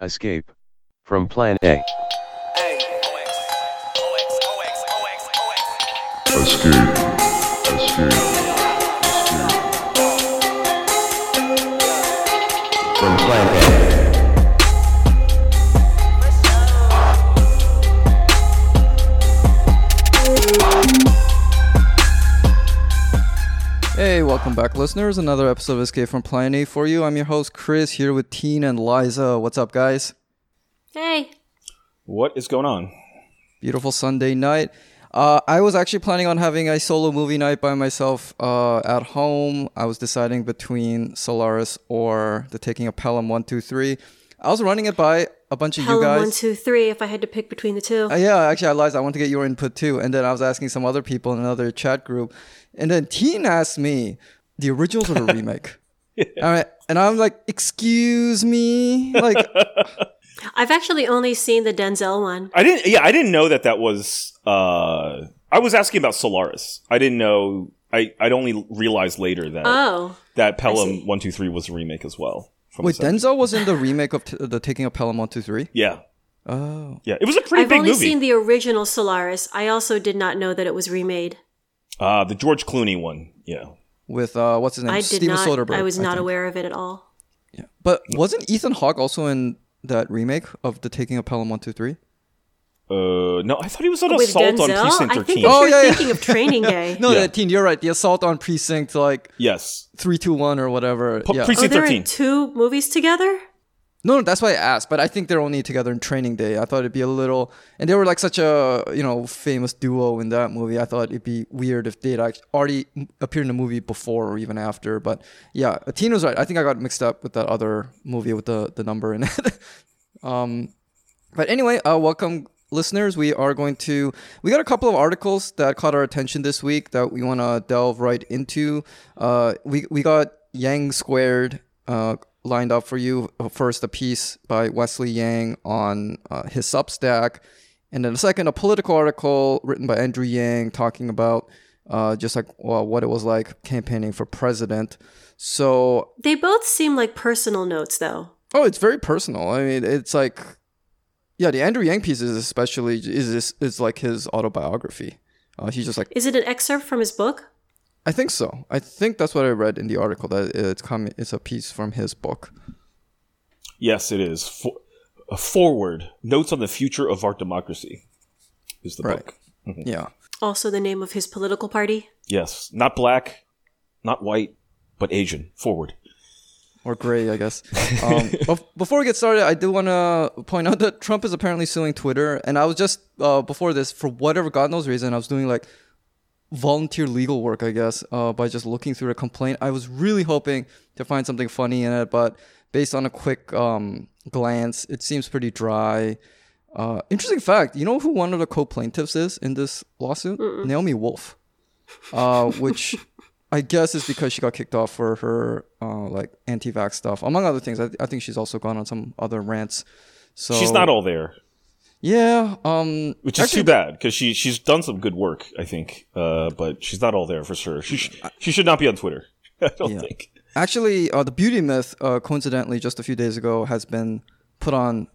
Escape from Plan A. Escape. Escape. Welcome back, listeners. Another episode of Escape from Plan A for you. I'm your host, Chris, here with Teen and Liza. What's up, guys? Hey. What is going on? Beautiful Sunday night. Uh, I was actually planning on having a solo movie night by myself uh, at home. I was deciding between Solaris or The Taking of Pelham 123. I was running it by a bunch of you guys. Pelham guys. one, two, three, if I had to pick between the two. Uh, yeah, actually, I lied. I want to get your input too. And then I was asking some other people in another chat group. And then Teen asked me, the originals or the remake? All right. And I'm like, excuse me? Like, I've actually only seen the Denzel one. I didn't. Yeah, I didn't know that that was. Uh, I was asking about Solaris. I didn't know. I I'd only realized later that Oh. that Pelham see. One Two Three was a remake as well. from wait, Denzel was in the remake of t- The Taking of Pelham 123? Yeah, Oh. yeah. It was a pretty I've big only seen the original Solaris. I also did not know that it was remade. Uh, the George Clooney one. Yeah. With, uh, what's his name? I did Steven not. Soderbergh. I was not think. aware of it at all. Yeah. But wasn't Ethan Hawke also in that remake of The Taking of Pelham 123? Uh, no, I thought he was on With Assault on Denzel, Precinct I think Oh, you're yeah, yeah. thinking of Training Day. No, Yeah. that teen, you're right. The assault on precinct like yes, 321 or whatever. P- yeah. Oh, Precinct they're Thirteen. two movies together? No, that's why I asked. But I think they're only together in Training Day. I thought it'd be a little, and they were like such a you know famous duo in that movie. I thought it'd be weird if they'd already appeared in the movie before or even after. But yeah, was right. I think I got mixed up with that other movie with the the number in it. um, but anyway, uh, welcome listeners. We are going to we got a couple of articles that caught our attention this week that we want to delve right into. Uh, we we got Yang Squared uh, lined up for you. First, a piece by Wesley Yang on uh, his Substack, and then a second, a political article written by Andrew Yang talking about uh, just like well, what it was like campaigning for president. So They both seem like personal notes, though. Oh, it's very personal. I mean, it's like, yeah, the Andrew Yang piece is especially is is, is like his autobiography. Uh, he's just like, Is it an excerpt from his book? I think so. I think that's what I read in the article that it's coming. It's a piece from his book. Yes, it is. For, a forward notes on the future of our democracy is the Right. book. Yeah, Also the name of his political party? Yes, not black, not white, but Asian. Forward. or gray, I guess. Um, before we get started, I do want to point out that Trump is apparently suing Twitter, and I was just uh, before this, for whatever God knows reason, I was doing like volunteer legal work, I guess, uh, by just looking through the complaint. I was really hoping to find something funny in it, but based on a quick um, glance, it seems pretty dry. Uh, interesting fact, you know who one of the co-plaintiffs is in this lawsuit? Naomi Wolf, uh, which I guess is because she got kicked off for her uh, like anti-vax stuff, among other things. I, I think she's also gone on some other rants. So She's not all there, Yeah. Um. which is actually, too bad because she she's done some good work, I think. Uh, but she's not all there for sure. She sh- she should not be on Twitter. I don't Yeah. think. Actually, uh, the beauty myth, uh, coincidentally, just a few days ago, has been put on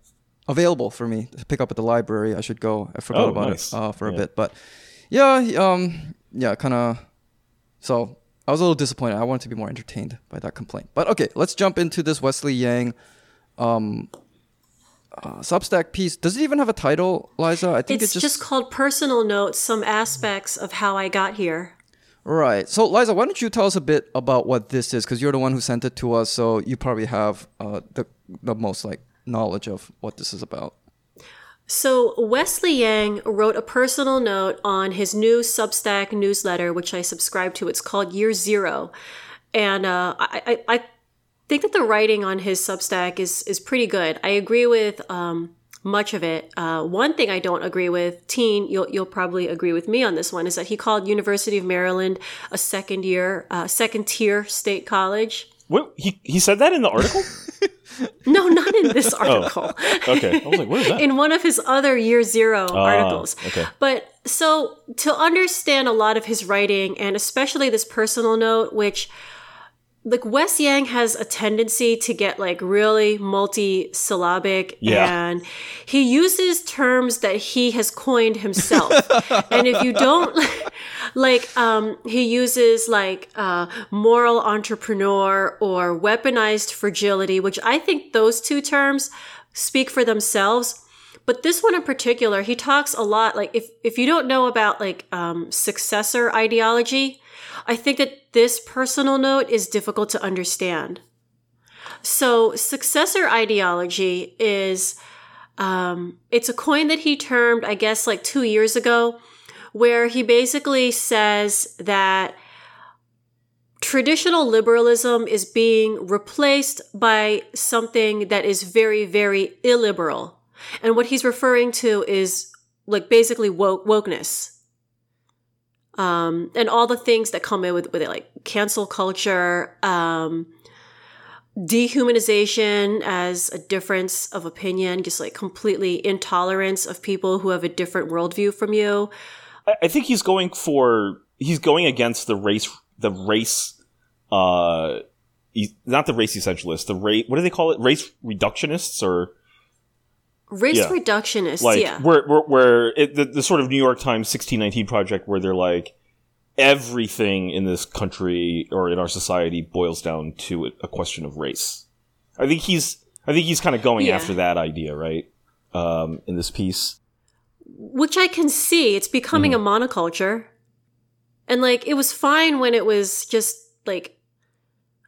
available for me to pick up at the library. I should go. I forgot Oh, about nice. it uh, for a bit, but yeah, um, yeah, kind of. So I was a little disappointed. I wanted to be more entertained by that complaint. But okay, let's jump into this Wesley Yang. Um, uh, Substack piece. Does it even have a title, Liza? I think It's it's just called Personal Notes, some aspects of how I got here. Right. So, Liza, why don't you tell us a bit about what this is? Because you're the one who sent it to us, so you probably have uh, the the most like knowledge of what this is about. So, Wesley Yang wrote a personal note on his new Substack newsletter, which I subscribe to. It's called Year Zero. And uh, I, I, I think that the writing on his Substack is, is pretty good. I agree with um, much of it. Uh, one thing I don't agree with, Teen, you'll, you'll probably agree with me on this one, is that he called University of Maryland a second year, uh, second tier state college. What he he said that in the article? No, not in this article. okay, I was like, what is that? in one of his other year zero articles. okay. But so to understand a lot of his writing and especially this personal note, which like Wes Yang has a tendency to get like really multi-syllabic Yeah. and he uses terms that he has coined himself. and if you don't like um he uses like uh moral entrepreneur or weaponized fragility, which I think those two terms speak for themselves. But this one in particular, he talks a lot like if if you don't know about like um successor ideology, I think that this personal note is difficult to understand. So, successor ideology is um, it's a coin that he termed, I guess, like two years ago, where he basically says that traditional liberalism is being replaced by something that is very, very illiberal. And what he's referring to is like basically woke wokeness um, and all the things that come in with, with it, like cancel culture, um, dehumanization as a difference of opinion, just like completely intolerance of people who have a different worldview from you. I, think he's going for he's going against the race the race uh not the race essentialists the race what do they call it race reductionists or Race Yeah. reductionists, like yeah. where where, where it, the, the sort of New York Times 1619 project where they're like everything in this country or in our society boils down to a, question of race. I think he's I think he's kind of going Yeah. after that idea, right? Um, in this piece. which I can see. It's becoming a monoculture. And like it was fine when it was just like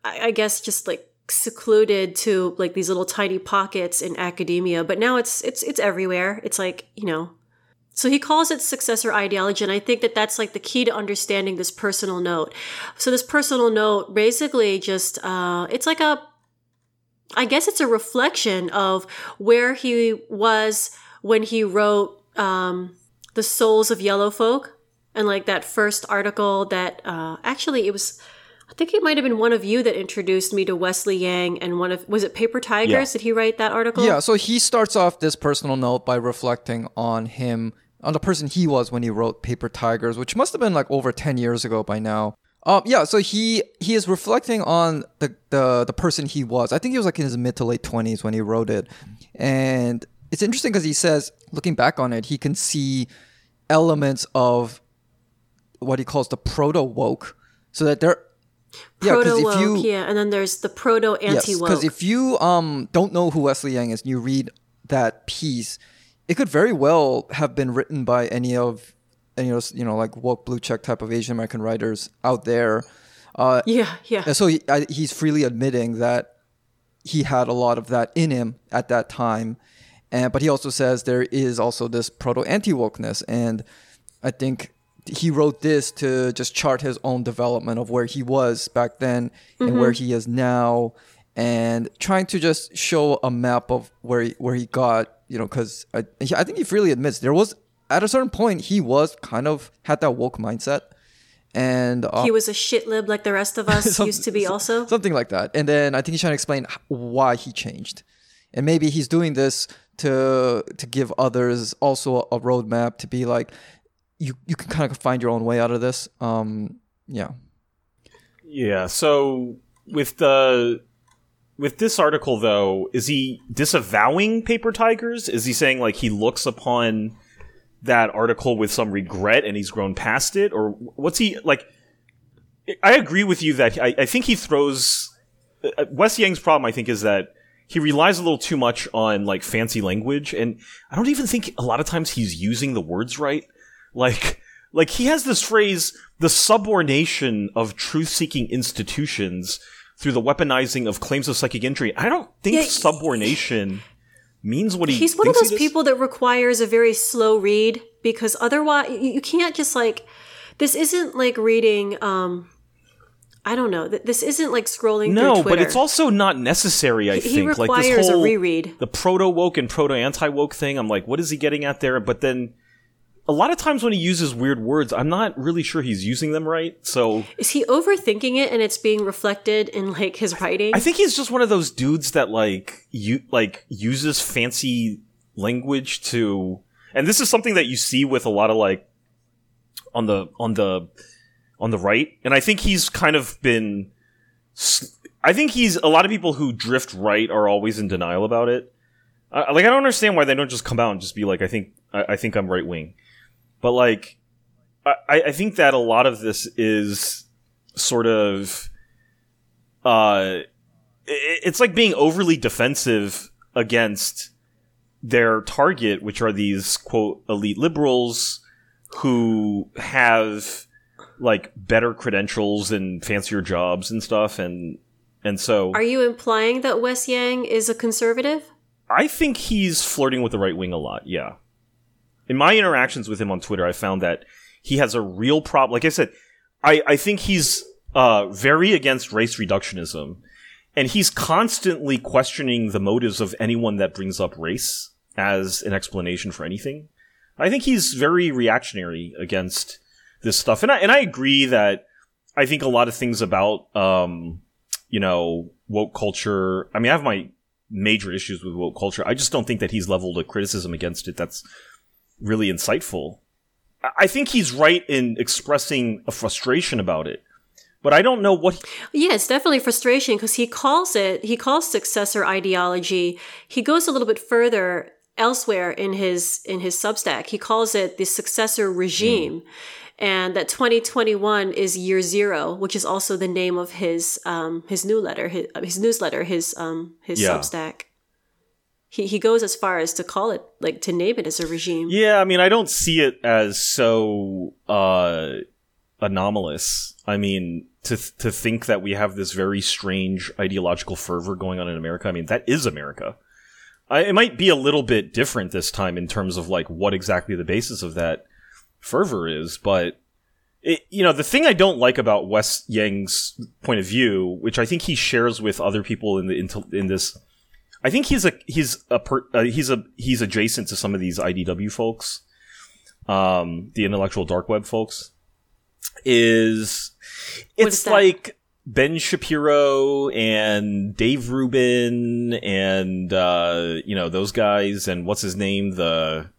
I, I guess just like secluded to like these little tiny pockets in academia, but now it's it's it's everywhere. It's like, you know. So he calls it successor ideology and I think that that's like the key to understanding this personal note. So this personal note basically just uh it's like a I guess it's a reflection of where he was when he wrote um, The Souls of Yellow Folk and like that first article that uh, actually it was I think it might have been one of you that introduced me to Wesley Yang and one of was it Paper Tigers? Yeah. Did he write that article? Yeah, so he starts off this personal note by reflecting on him, on the person he was when he wrote Paper Tigers, which must have been like over 10 years ago by now. Um, yeah, so he he is reflecting on the, the the person he was. I think he was like in his mid to late 20s when he wrote it. And it's interesting because he says, looking back on it, he can see elements of what he calls the proto woke. So that there Proto if woke, yeah, and then there's the proto anti woke. because if you um don't know who Wesley Yang is and you read that piece, it could very well have been written by any of any of those, you know like woke blue check type of Asian American writers out there. Uh, yeah, yeah. and so he, I, he's freely admitting that he had a lot of that in him at that time, and but he also says there is also this proto anti wokeness, and I think he wrote this to just chart his own development of where he was back then and where he is now, and trying to just show a map of where he, where he got, you know, because I I think he freely admits there was at a certain point he was kind of had that woke mindset. And uh, he was a shit lib like the rest of us Some- used to be also. something like that. And then I think he's trying to explain why he changed, and maybe he's doing this to to give others also a roadmap to be like, you you can kind of find your own way out of this. Um, yeah, Yeah. So with the with this article though, is he disavowing paper tigers? Is he saying like he looks upon that article with some regret and he's grown past it, or what's he like? I agree with you that I, I think he throws uh, Wes Yang's problem. I think is that he relies a little too much on like fancy language, and I don't even think a lot of times he's using the words right. Like, like he has this phrase, the subordination of truth-seeking institutions through the weaponizing of claims of psychic injury. I don't think Yeah, subordination means what he. He's one of those people that requires a very slow read because otherwise you, can't just like this isn't like reading um I don't know. th- This isn't like scrolling No, through Twitter. but it's also not necessary. I He think like requires this a whole reread. the proto woke and proto anti woke thing. I'm like, what is he getting at there? But then, a lot of times when he uses weird words, I'm not really sure he's using them right. So Is he overthinking it and it's being reflected in like his writing? I think he's just one of those dudes that like you like uses fancy language to and this is something that you see with a lot of like on the on the on the right and I think he's kind of been I think he's a lot of people who drift right are always in denial about it. Uh, like I don't understand why they don't just come out and just be like, I think I, I think I'm right wing, but like I, I think that a lot of this is sort of uh it- it's like being overly defensive against their target, which are these quote elite liberals who have like better credentials and fancier jobs and stuff and and so Are you implying that Wes Yang is a conservative? I think he's flirting with the right wing a lot. Yeah. In my interactions with him on Twitter, I found that he has a real problem. Like I said, I, I think he's uh, very against race reductionism, and he's constantly questioning the motives of anyone that brings up race as an explanation for anything. I think he's very reactionary against this stuff, and I and I agree that I think a lot of things about um, you know woke culture. I mean, I have my major issues with woke culture. I just don't think that he's leveled a criticism against it that's really insightful. I- think he's right in expressing a frustration about it, but I don't know what. He- Yeah, it's definitely frustration because he calls it, he calls successor ideology. He goes a little bit further elsewhere in his, in his Substack. He calls it the successor regime. And that 2021 is year zero, which is also the name of his, um, his newsletter, his, his newsletter, his, um, his Yeah. Substack. He, he goes as far as to call it, like to name it as a regime. Yeah, I mean, I don't see it as so uh, anomalous. I mean, to to think that we have this very strange ideological fervor going on in America. I mean, that is America. I, it might be a little bit different this time in terms of like what exactly the basis of that fervor is, but it, you know, the thing I don't like about Wes Yang's point of view, which I think he shares with other people in the in, in this, I think he's a he's a per, uh, he's a he's adjacent to some of these IDW folks, um, the intellectual dark web folks. Is it's is like Ben Shapiro and Dave Rubin and uh, you know those guys and what's his name the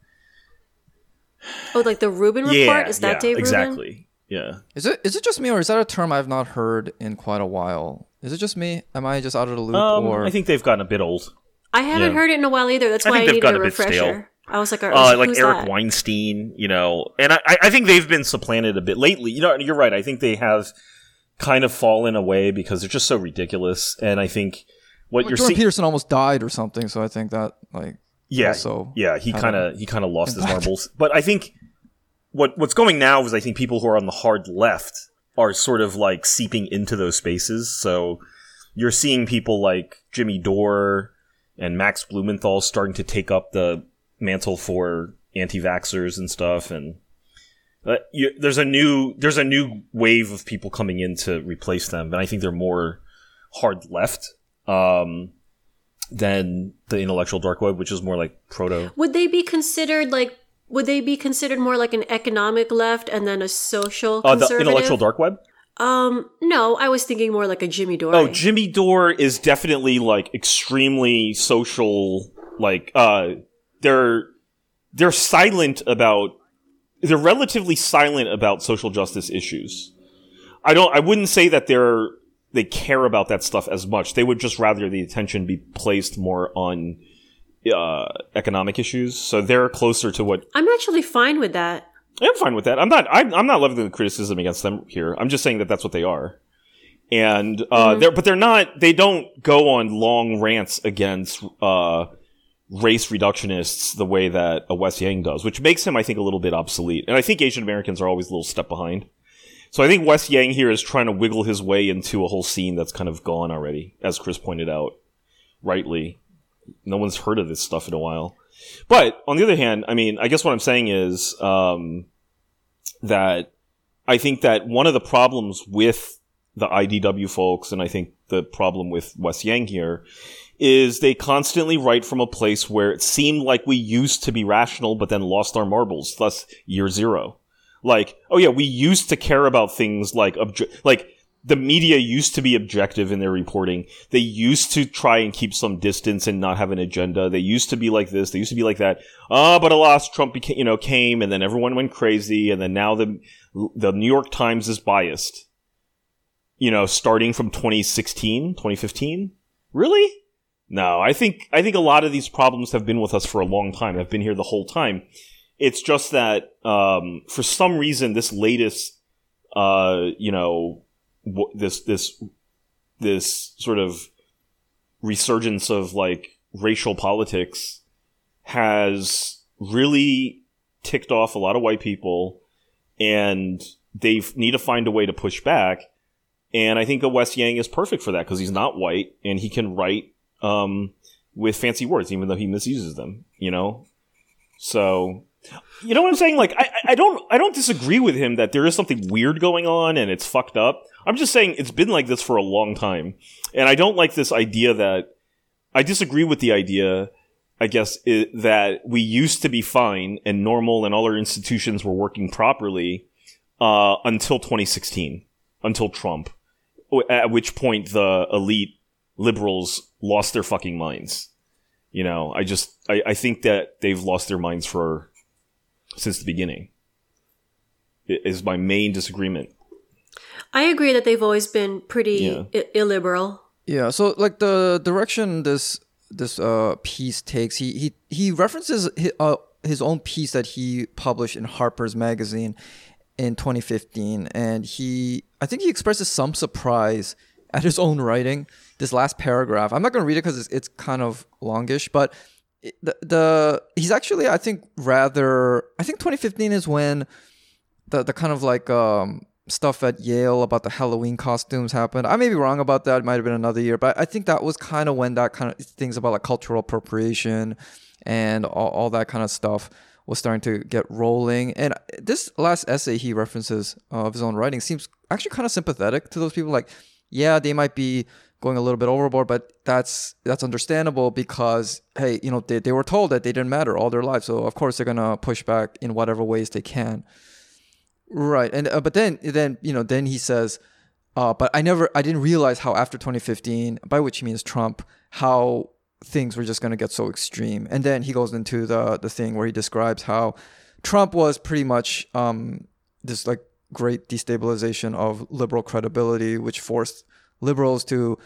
Oh, like the Rubin report? yeah is that yeah, Dave Rubin? exactly yeah Is it is it just me or is that a term I've not heard in quite a while? Is it just me? Am I just out of the loop um, or I think they've gotten a bit old I haven't Yeah. heard it in a while either. That's I why think I, they've needed gotten a a bit stale. refresher. I was like, uh, like Eric that? Weinstein, you know, and I, I think they've been supplanted a bit lately. You know, you're right. I think they have kind of fallen away because they're just so ridiculous. And I think what Well, you're Jordan seeing, Peterson almost died or something, so I think that like yeah, so yeah, he kind of he kind of lost his marbles. But I think what what's going now is I think people who are on the hard left are sort of like seeping into those spaces. So you're seeing people like Jimmy Dore and Max Blumenthal starting to take up the mantle for anti-vaxxers and stuff and uh, you, there's a new there's a new wave of people coming in to replace them and I think they're more hard left um, than the intellectual dark web which is more like proto Would they be considered like? Would they be considered more like an economic left and then a social uh, the intellectual dark web Um, no, I was thinking more like a Jimmy Dore. Oh, Jimmy Dore is definitely like extremely social. Like, uh, they're they're silent about. They're relatively silent about social justice issues. I don't. I wouldn't say that they're they care about that stuff as much. They would just rather the attention be placed more on uh, economic issues. So they're closer to what I'm actually fine with that. I'm fine with that. I'm not. I'm, I'm not leveling the criticism against them here. I'm just saying that that's what they are, and uh, they're but they're not. They don't go on long rants against uh, race reductionists the way that a Wes Yang does, which makes him, I think, a little bit obsolete. And I think Asian Americans are always a little step behind. So I think Wes Yang here is trying to wiggle his way into a whole scene that's kind of gone already, as Chris pointed out rightly. No one's heard of this stuff in a while. But on the other hand, I mean, I guess what I'm saying is um, that I think that one of the problems with the IDW folks, and I think the problem with Wes Yang here, is they constantly write from a place where it seemed like we used to be rational, but then lost our marbles. Thus, year zero. Like, oh yeah, we used to care about things like obje- like the media used to be objective in their reporting. They used to try and keep some distance and not have an agenda. They used to be like this. They used to be like that. Ah, but alas, Trump became, you know, came and then everyone went crazy and then now the, the New York Times is biased. you know, starting from 2016, 2015. Really? No, I think I think a lot of these problems have been with us for a long time. Have been here the whole time. It's just that um, for some reason, this latest, uh, you know, this this this sort of resurgence of like racial politics has really ticked off a lot of white people, and they need to find a way to push back. And I think a Wes Yang is perfect for that because he's not white and he can write um, with fancy words, even though he misuses them. You know, so you know what I'm saying? Like, I, I don't, I don't disagree with him that there is something weird going on and it's fucked up. I'm just saying it's been like this for a long time, and I don't like this idea that I disagree with the idea. I guess i that we used to be fine and normal, and all our institutions were working properly uh, until 2016, until Trump, at which point the elite liberals lost their fucking minds. You know, I just, I, I think that they've lost their minds for since the beginning. i- Is my main disagreement. I agree that they've always been pretty Yeah. I- illiberal. Yeah, so like the direction this this uh piece takes, he he he references his, uh, his own piece that he published in Harper's Magazine in 2015, and he I think he expresses some surprise at his own writing. This last paragraph, I'm not going to read it because it's, it's kind of longish, but it- the the he's actually I think rather I think 2015 is when the the kind of like um stuff at Yale about the Halloween costumes happened. I may be wrong about that. It might have been another year, but I think that was kind of when that kind of things about like cultural appropriation and all, all that kind of stuff was starting to get rolling. And this last essay he references uh, of his own writing seems actually kind of sympathetic to those people. Like, yeah, they might be going a little bit overboard, but that's that's understandable because hey, you know, they, they were told that they didn't matter all their lives, so of course they're gonna push back in whatever ways they can. Right, and uh, but then then you know then he says, uh, but I never I didn't realize how after 2015, by which he means Trump, how things were just to get so extreme. And then he goes into the the thing where he describes how Trump was pretty much um, this like great destabilization of liberal credibility, which forced liberals to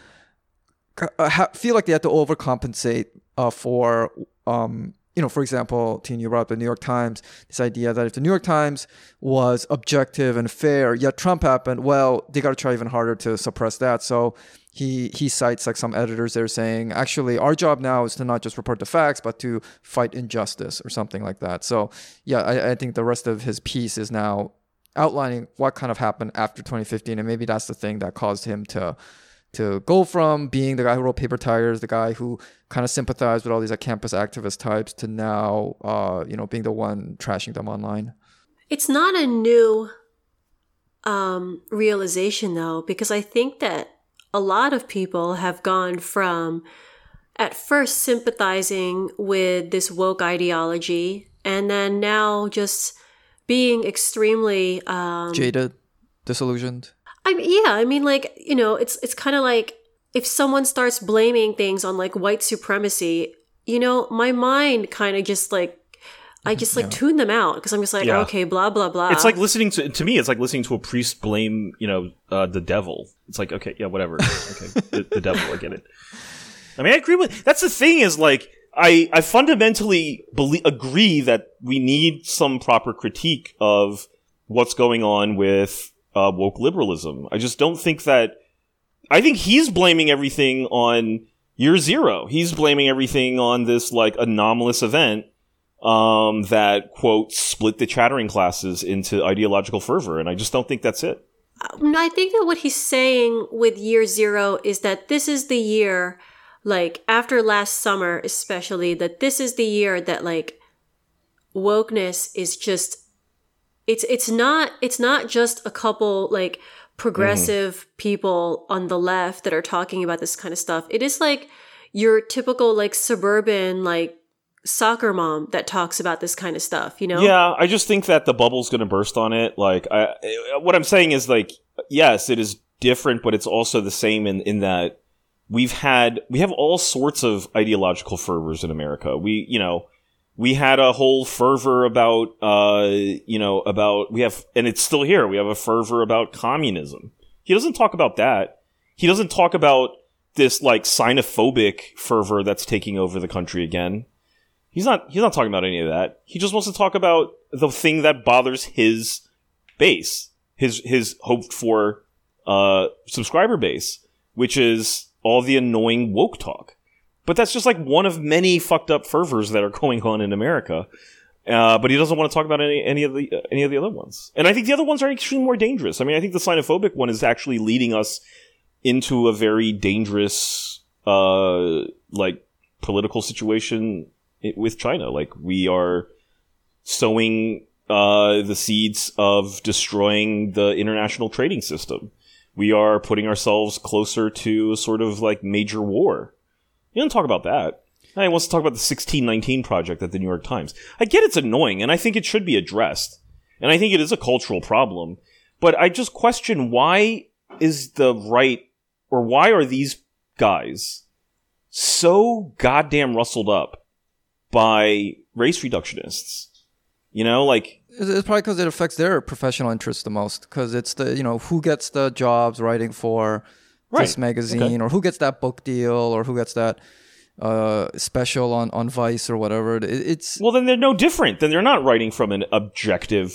uh, feel like they had to overcompensate uh, for um, you know, for example, Teen, you brought up the New York Times, this idea that if the New York Times was objective and fair, yet Trump happened, well, they got to try even harder to suppress that. So he he cites like some editors there saying, actually, our job now is to not just report the facts, but to fight injustice or something like that. So yeah, I, I think the rest of his piece is now outlining what kind of happened after 2015, and maybe that's the thing that caused him to to go from being the guy who wrote Paper Tigers, the guy who kind of sympathized with all these like campus activist types, to now, uh, you know, being the one trashing them online. It's not a new um, realization though, because I think that a lot of people have gone from at first sympathizing with this woke ideology and then now just being extremely um, Jaded, disillusioned. I mean, yeah, I mean, like you know, it's it's kind of like if someone starts blaming things on like white supremacy, you know, my mind kind of just like I just like tune them out because I'm just like, Yeah. okay, blah blah blah. It's like listening to to me. It's like listening to a priest blame, you know, uh, the devil. It's like, okay, yeah, whatever. Okay, the, the devil. I get it. I mean, I agree with. That's the thing. Is like, I I fundamentally believe agree that we need some proper critique of what's going on with uh, woke liberalism. I just don't think that. I think he's blaming everything on year zero. He's blaming everything on this like anomalous event um, that quote split the chattering classes into ideological fervor, and I just don't think that's it. No, I think that what he's saying with year zero is that this is the year, like after last summer, especially, that this is the year that like wokeness is just it's it's not it's not just a couple like progressive mm-hmm. people on the left that are talking about this kind of stuff. It is like your typical like suburban like soccer mom that talks about this kind of stuff, you know? Yeah, I just think that the bubble's going to burst on it. Like, I, what I'm saying is like, yes, it is different, but it's also the same in in that we've had we have all sorts of ideological fervors in America. We, you know, we had a whole fervor about, uh, you know, about we have, and it's still here. We have a fervor about communism. He doesn't talk about that. He doesn't talk about this like xenophobic fervor that's taking over the country again. He's not he's not talking about any of that. He just wants to talk about the thing that bothers his base, his his hoped for uh subscriber base, which is all the annoying woke talk. But that's just like one of many fucked up fervors that are going on in America. Uh, but he doesn't want to talk about any any of the uh, any of the other ones. And I think the other ones are extremely more dangerous. I mean, I think the xenophobic one is actually leading us into a very dangerous uh like political situation with China. Like we are sowing uh the seeds of destroying the international trading system. We are putting ourselves closer to a sort of like major war. He doesn't talk about that. He wants to talk about the 1619 project at the New York Times. I get it's annoying, and I think it should be addressed. And I think it is a cultural problem. But I just question why is the right, or why are these guys so goddamn rustled up by race reductionists? You know, like, It's probably because it affects their professional interests the most. Because it's the you know who gets the jobs writing for this magazine, Okay. or who gets that book deal, or who gets that uh, special on on Vice or whatever. It, it's well, then they're no different. Then they're not writing from an objective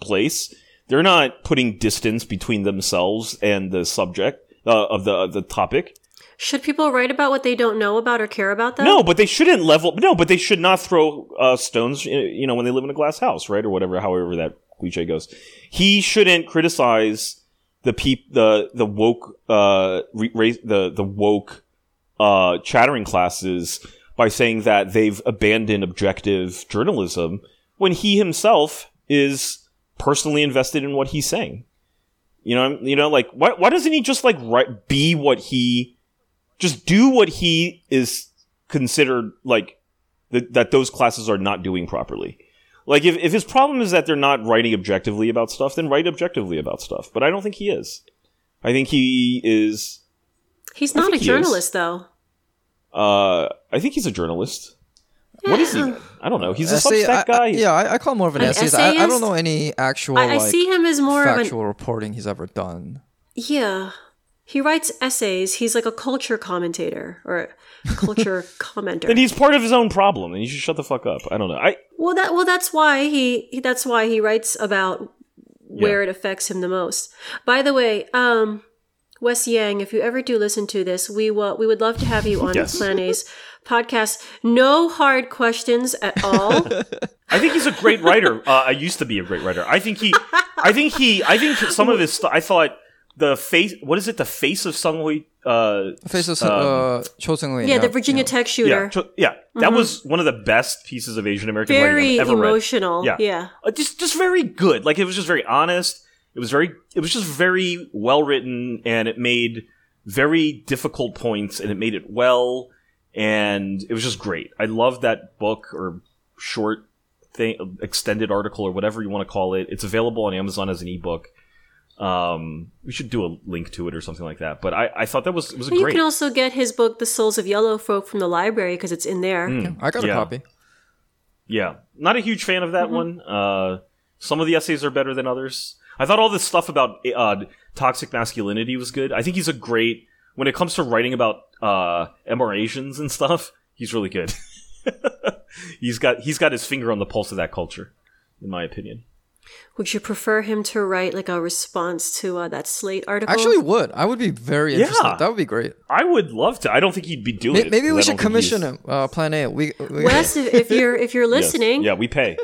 place. They're not putting distance between themselves and the subject uh, of the of the topic. Should people write about what they don't know about or care about? Though? No, but they shouldn't level. No, but they should not throw uh, stones. You know, when they live in a glass house, right, or whatever. However that cliche goes, he shouldn't criticize the peop the the woke uh re- the the woke uh chattering classes by saying that they've abandoned objective journalism when he himself is personally invested in what he's saying. You know, you know, like why why doesn't he just like write, be what he just do what he is considered like th- that those classes are not doing properly. Like if, if his problem is that they're not writing objectively about stuff, then write objectively about stuff. But I don't think he is. I think he is. he's I not a think is. journalist, though. Uh, I think he's a journalist. What is he? then? I don't know. He's a essay- Substack I- I- guy. yeah, I, I call him more of an, An essayist. I, I don't know any actual I, I like see him as more of an factual reporting he's ever done. yeah. He writes essays. He's like a culture commentator or a culture commenter. Then he's part of his own problem, and he should shut the fuck up. I don't know. I Well, that well, that's why he he- that's why he writes about where it affects him the most. By the way, um, Wes Yang, if you ever do listen to this, we will we would love to have you on Yes. Plan A's podcast. No hard questions at all. I think he's a great writer. Uh, I used to be a great writer. I think he, I think he, I think some of his stuff. I thought the face. What is it? The face of Seung-Hui. Uh, Face of um, uh, Cho Seung Lee. yeah, the Virginia Tech yeah, shooter. cho- yeah. That was one of the best pieces of Asian American writing Very I've ever read. emotional. Yeah. yeah. Uh, just, just very good. Like it was just very honest. It was very, it was just very well written, and it made very difficult points, and it made it well, and it was just great. I loved that book or short thing, extended article or whatever you want to call it. It's available on Amazon as an ebook. Um, we should do a link to it or something like that. But I, I thought that was it was You great. can also get his book, The Souls of Yellow Folk, from the library because it's in there. I got Yeah. a copy. Yeah, not a huge fan of that one. Uh, some of the essays are better than others. I thought all this stuff about uh, toxic masculinity was good. I think he's a great when it comes to writing about uh, MR Asians and stuff. He's really good. he's got he's got his finger on the pulse of that culture, in my opinion. Would you prefer him to write like a response to uh, that Slate article? I actually, would I would be very interested. Yeah. That would be great. I would love to. I don't think he'd be doing Maybe, it. Maybe 'cause we should commission him. Uh, Plan A. We, we Wes, if, if you're if you're Yes. listening, Yeah, we pay.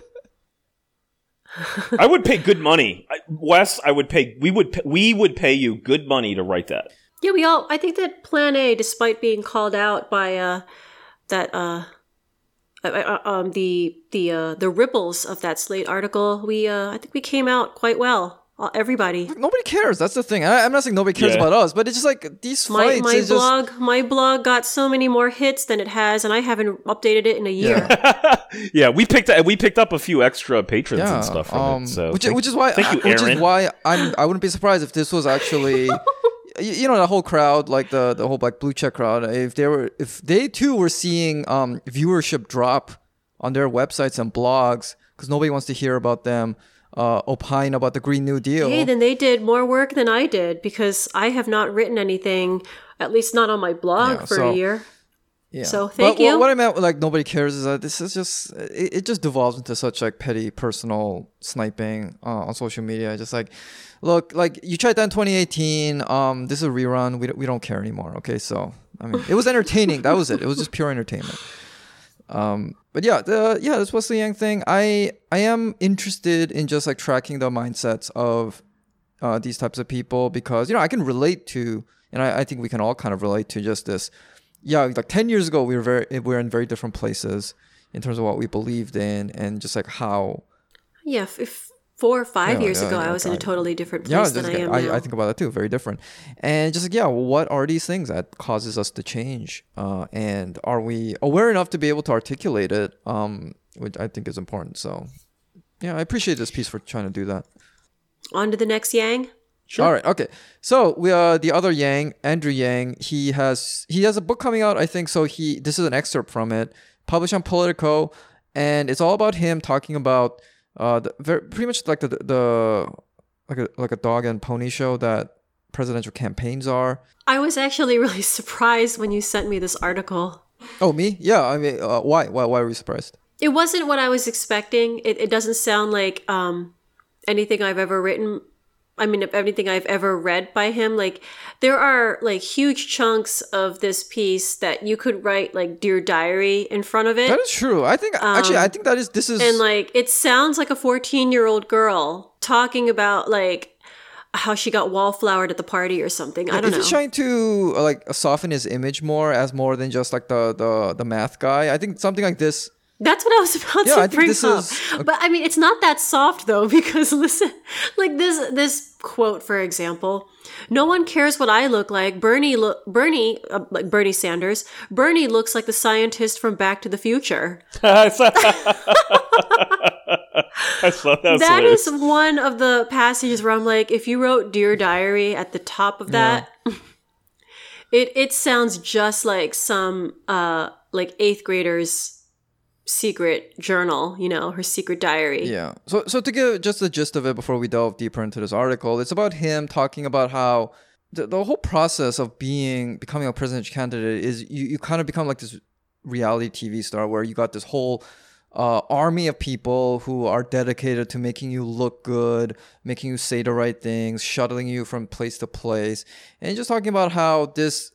I would pay good money, I, Wes. I would pay. We would. Pay, we would pay you good money to write that. Yeah, we all. I think that Plan A, despite being called out by uh, that uh, uh, uh, um, the the uh, the ripples of that Slate article, we uh, I think we came out quite well. Uh, everybody, nobody cares. That's the thing. I, I'm not saying nobody cares Yeah. about us, but it's just like these my fights. my is just, blog my blog got so many more hits than it has, and I haven't updated it in a year. yeah, we picked we picked up a few extra patrons yeah, and stuff from um, it. So which, thank- which is why, thank you, I, which is why I'm. I wouldn't be surprised if this was actually, y- you know, the whole crowd, like the the whole like blue check crowd. If they were, if they too were seeing um viewership drop on their websites and blogs because nobody wants to hear about them uh, opine about the Green New Deal. Hey, then they did more work than I did because I have not written anything, at least not on my blog Yeah, for so- a year. Yeah. So, thank but you. What, what I meant, with like nobody cares, is that this is just it, it just devolves into such like petty personal sniping uh, on social media. Just like, look, like you tried that in 2018. Um, this is a rerun. We don't, we don't care anymore. Okay, so I mean, it was entertaining. that was it. It was just pure entertainment. Um, but yeah, the yeah, this Wesley Yang thing. I I am interested in just like tracking the mindsets of uh, these types of people because you know I can relate to, and I, I think we can all kind of relate to just this. Yeah, like ten years ago, we were very we were in very different places in terms of what we believed in, and just like how yeah, if, four or five Yeah, years yeah, ago, yeah, I was in a totally different place than I am I, now. I think about that too, very different, and just like yeah, what are these things that causes us to change, uh, and are we aware enough to be able to articulate it, um, which I think is important. So yeah, I appreciate this piece for trying to do that. On to the next Yang. All right. Okay. So we are the other Yang, Andrew Yang, he has he has a book coming out. I think so. He this is an excerpt from it, published on Politico, and it's all about him talking about uh the very pretty much like the the like a like a dog and pony show that presidential campaigns are. I was actually really surprised when you sent me this article. Oh me? Yeah. I mean, uh, why why why were you surprised? It wasn't what I was expecting. It, it doesn't sound like um, anything I've ever written. I mean, if anything I've ever read by him, like there are like huge chunks of this piece that you could write like "Dear Diary" in front of it, That is true. I think actually I um, think that is this is and like it sounds like a fourteen-year-old girl talking about like how she got wallflowered at the party or something. I don't know. he's trying to like soften his image more as more than just like the the the math guy, I think something like this That's what I was about Yeah, to I think bring this up. is a- But I mean, it's not that soft though, because listen, like this this quote, for example, no one cares what I look like. Bernie look Bernie uh, like Bernie Sanders. Bernie looks like the scientist from Back to the Future. I saw, I saw that. That is one of the passages where I'm like, if you wrote "Dear Diary" at the top of that, it it sounds just like some uh like eighth grader's secret journal, you know, her secret diary. Yeah. So so to give just the gist of it before we delve deeper into this article, it's about him talking about how the, the whole process of being becoming a presidential candidate is you, you kind of become like this reality TV star where you got this whole uh, army of people who are dedicated to making you look good, making you say the right things, shuttling you from place to place, and just talking about how this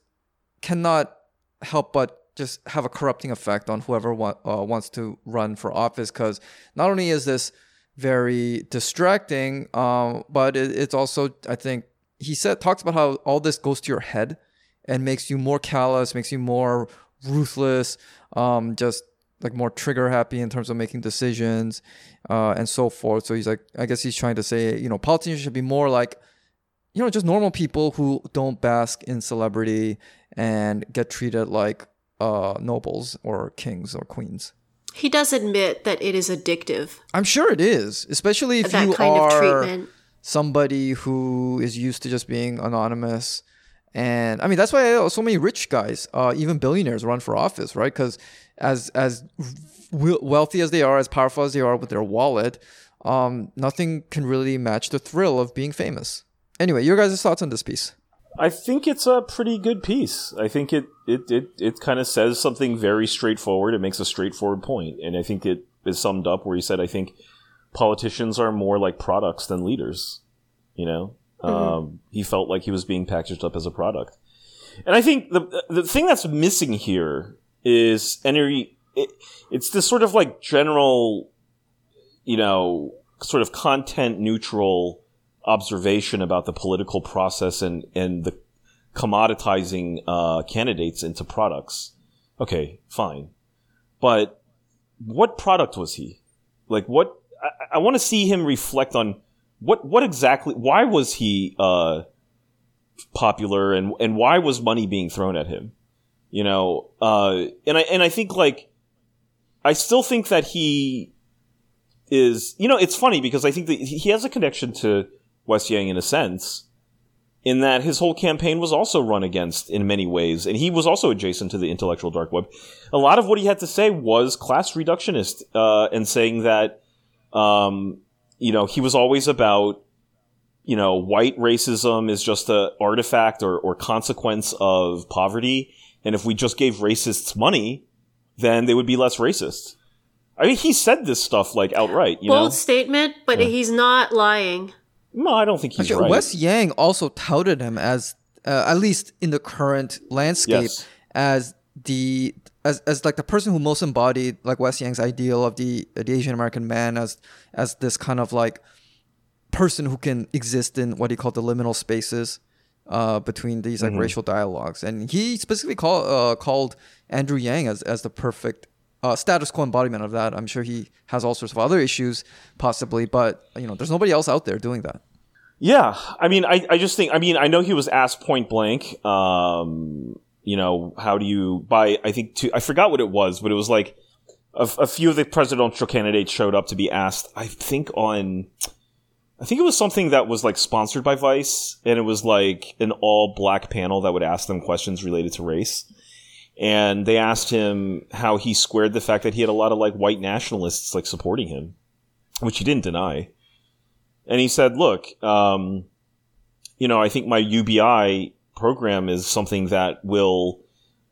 cannot help but just have a corrupting effect on whoever wa- uh, wants to run for office because not only is this very distracting um, but it, it's also i think he said talks about how all this goes to your head and makes you more callous makes you more ruthless um, just like more trigger happy in terms of making decisions uh, and so forth. So he's like i guess he's trying to say you know politicians should be more like you know, just normal people who don't bask in celebrity and get treated like uh, nobles or kings or queens. He does admit that it is addictive, I'm sure it is, especially if that you kind are of treatment. somebody who is used to just being anonymous. And I mean, that's why so many rich guys, uh, even billionaires, run for office, right? Because as as wealthy as they are, as powerful as they are with their wallet, um, nothing can really match the thrill of being famous. Anyway, your guys' thoughts on this piece? I think it's a pretty good piece. I think it it it, it kind of says something very straightforward. It makes a straightforward point, and I think it is summed up where he said, "I think politicians are more like products than leaders." You know, um, he felt like he was being packaged up as a product, and I think the the thing that's missing here is, he, it, it's this sort of like general, you know, sort of content neutral observation about the political process and and the commoditizing uh, candidates into products. Okay, fine, but what product was he? Like, what? I, I want to see him reflect on what what exactly. Why was he uh, popular, and and why was money being thrown at him? You know, uh, and I and I think like I still think that he is. You know, it's funny because I think that he he has a connection to Wes Yang in a sense, in that his whole campaign was also run against in many ways, and he was also adjacent to the intellectual dark web. A lot of what he had to say was class reductionist, uh, and saying that, um, you know, he was always about, you know, white racism is just a artifact or, or consequence of poverty. And if we just gave racists money, then they would be less racist. I mean, he said this stuff like outright, you Bold know? statement, but he's not lying. No, I don't think he's Actually, right. Wes Yang also touted him as, uh, at least in the current landscape, Yes. as the as, as like the person who most embodied like Wes Yang's ideal of the the Asian American man as as this kind of like person who can exist in what he called the liminal spaces uh, between these Mm-hmm. like racial dialogues, and he specifically call, uh, called Andrew Yang as as the perfect. Uh, status quo embodiment of that. I'm sure he has all sorts of other issues, possibly, but you know, there's nobody else out there doing that. Yeah, I mean, I, I just think, I mean, I know he was asked point blank, um, you know, how do you, by, I think, I forgot what it was, but it was like a, a few of the presidential candidates showed up to be asked, I think on, I think it was something that was like sponsored by Vice, and it was like an all black panel that would ask them questions related to race. And they asked him how he squared the fact that he had a lot of like white nationalists like supporting him, which he didn't deny and he said, "Look, um, you know, I think my UBI program is something that will,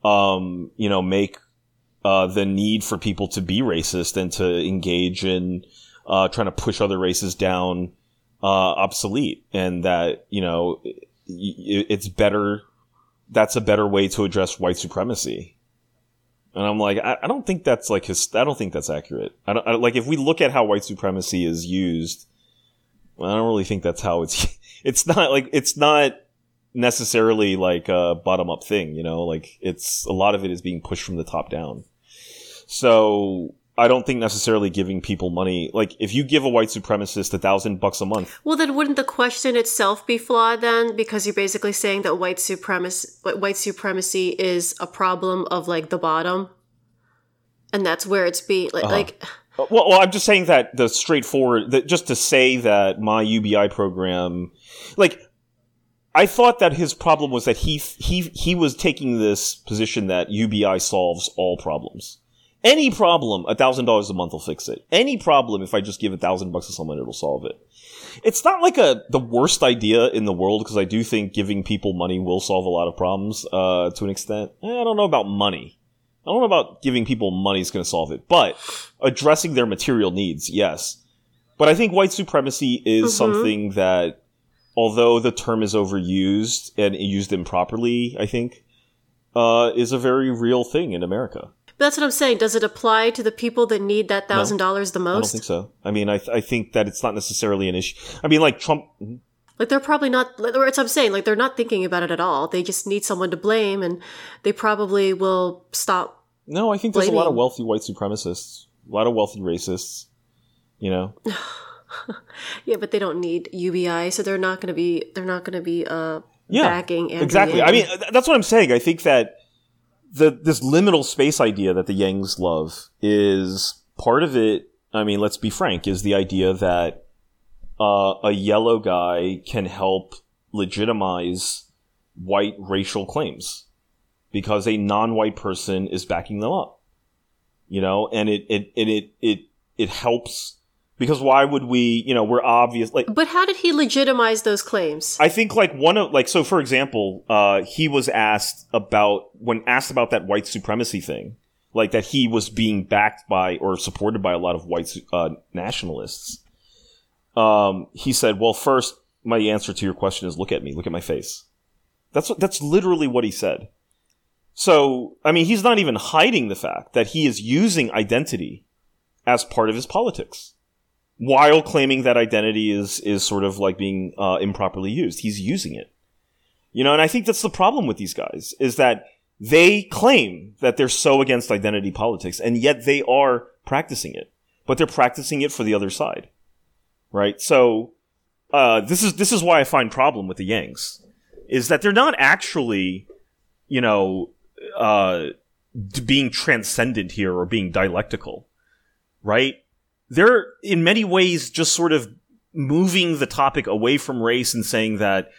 um, you know, make uh, the need for people to be racist and to engage in uh, trying to push other races down uh, obsolete, and that you know, i- i- it's better. That's a better way to address white supremacy." And I'm like, I, I don't think that's like his. I don't think that's accurate. I don't I, like if we look at how white supremacy is used. I don't really think that's how it's. It's not like it's not necessarily like a bottom up thing, you know. Like it's a lot of it is being pushed from the top down. So I don't think necessarily giving people money. Like if you give a white supremacist a thousand bucks a month, Well, then wouldn't the question itself be flawed then? Because you're basically saying that white supremacy, white supremacy is a problem of like the bottom, and that's where it's being like, like Uh, Well, well, I'm just saying that the straightforward, that just to say that my UBI program, like, I thought that his problem was that he he he was taking this position that UBI solves all problems. Any problem, a thousand dollars a month will fix it. Any problem, if I just give a thousand bucks to someone, it'll solve it. It's not like a the worst idea in the world because I do think giving people money will solve a lot of problems uh, to an extent. Eh, I don't know about money. I don't know about giving people money is going to solve it, but addressing their material needs, yes. But I think white supremacy is something that, although the term is overused and used improperly, I think, uh, is a very real thing in America. But that's what I'm saying. Does it apply to the people that need that thousand dollars the most? I don't think so. I mean, I, th- I think that it's not necessarily an issue. I mean, like Trump. Like they're probably not. Like, that's what I'm saying. Like they're not thinking about it at all. They just need someone to blame, and they probably will stop. No, I think there's a lot of wealthy white supremacists, a lot of wealthy racists. You know, Yeah, but they don't need UBI, so they're not going to be. They're not going to be uh yeah, backing. Andrew exactly. Yang. I mean, that's what I'm saying. I think that the this liminal space idea that the Yangs love is part of it. I mean, let's be frank, is the idea that uh, a yellow guy can help legitimize white racial claims because a non-white person is backing them up. You know, and it it it it it, it helps because why would we? You know, we're obvious like But how did he legitimize those claims? I think like one of like so for example, uh, he was asked about when asked about that white supremacy thing, like that he was being backed by or supported by a lot of white uh, nationalists. Um, he said, "Well, first, my answer to your question is look at me, look at my face." That's what, that's literally what he said. So, I mean, he's not even hiding the fact that he is using identity as part of his politics while claiming that identity is is sort of like being uh, improperly used. He's using it, you know. And I think that's the problem with these guys is that they claim that they're so against identity politics, and yet they are practicing it, but they're practicing it for the other side, right? So uh, this is this is why I find problem with the Yangs is that they're not actually, you know, uh, being transcendent here or being dialectical, right? They're in many ways just sort of moving the topic away from race and saying that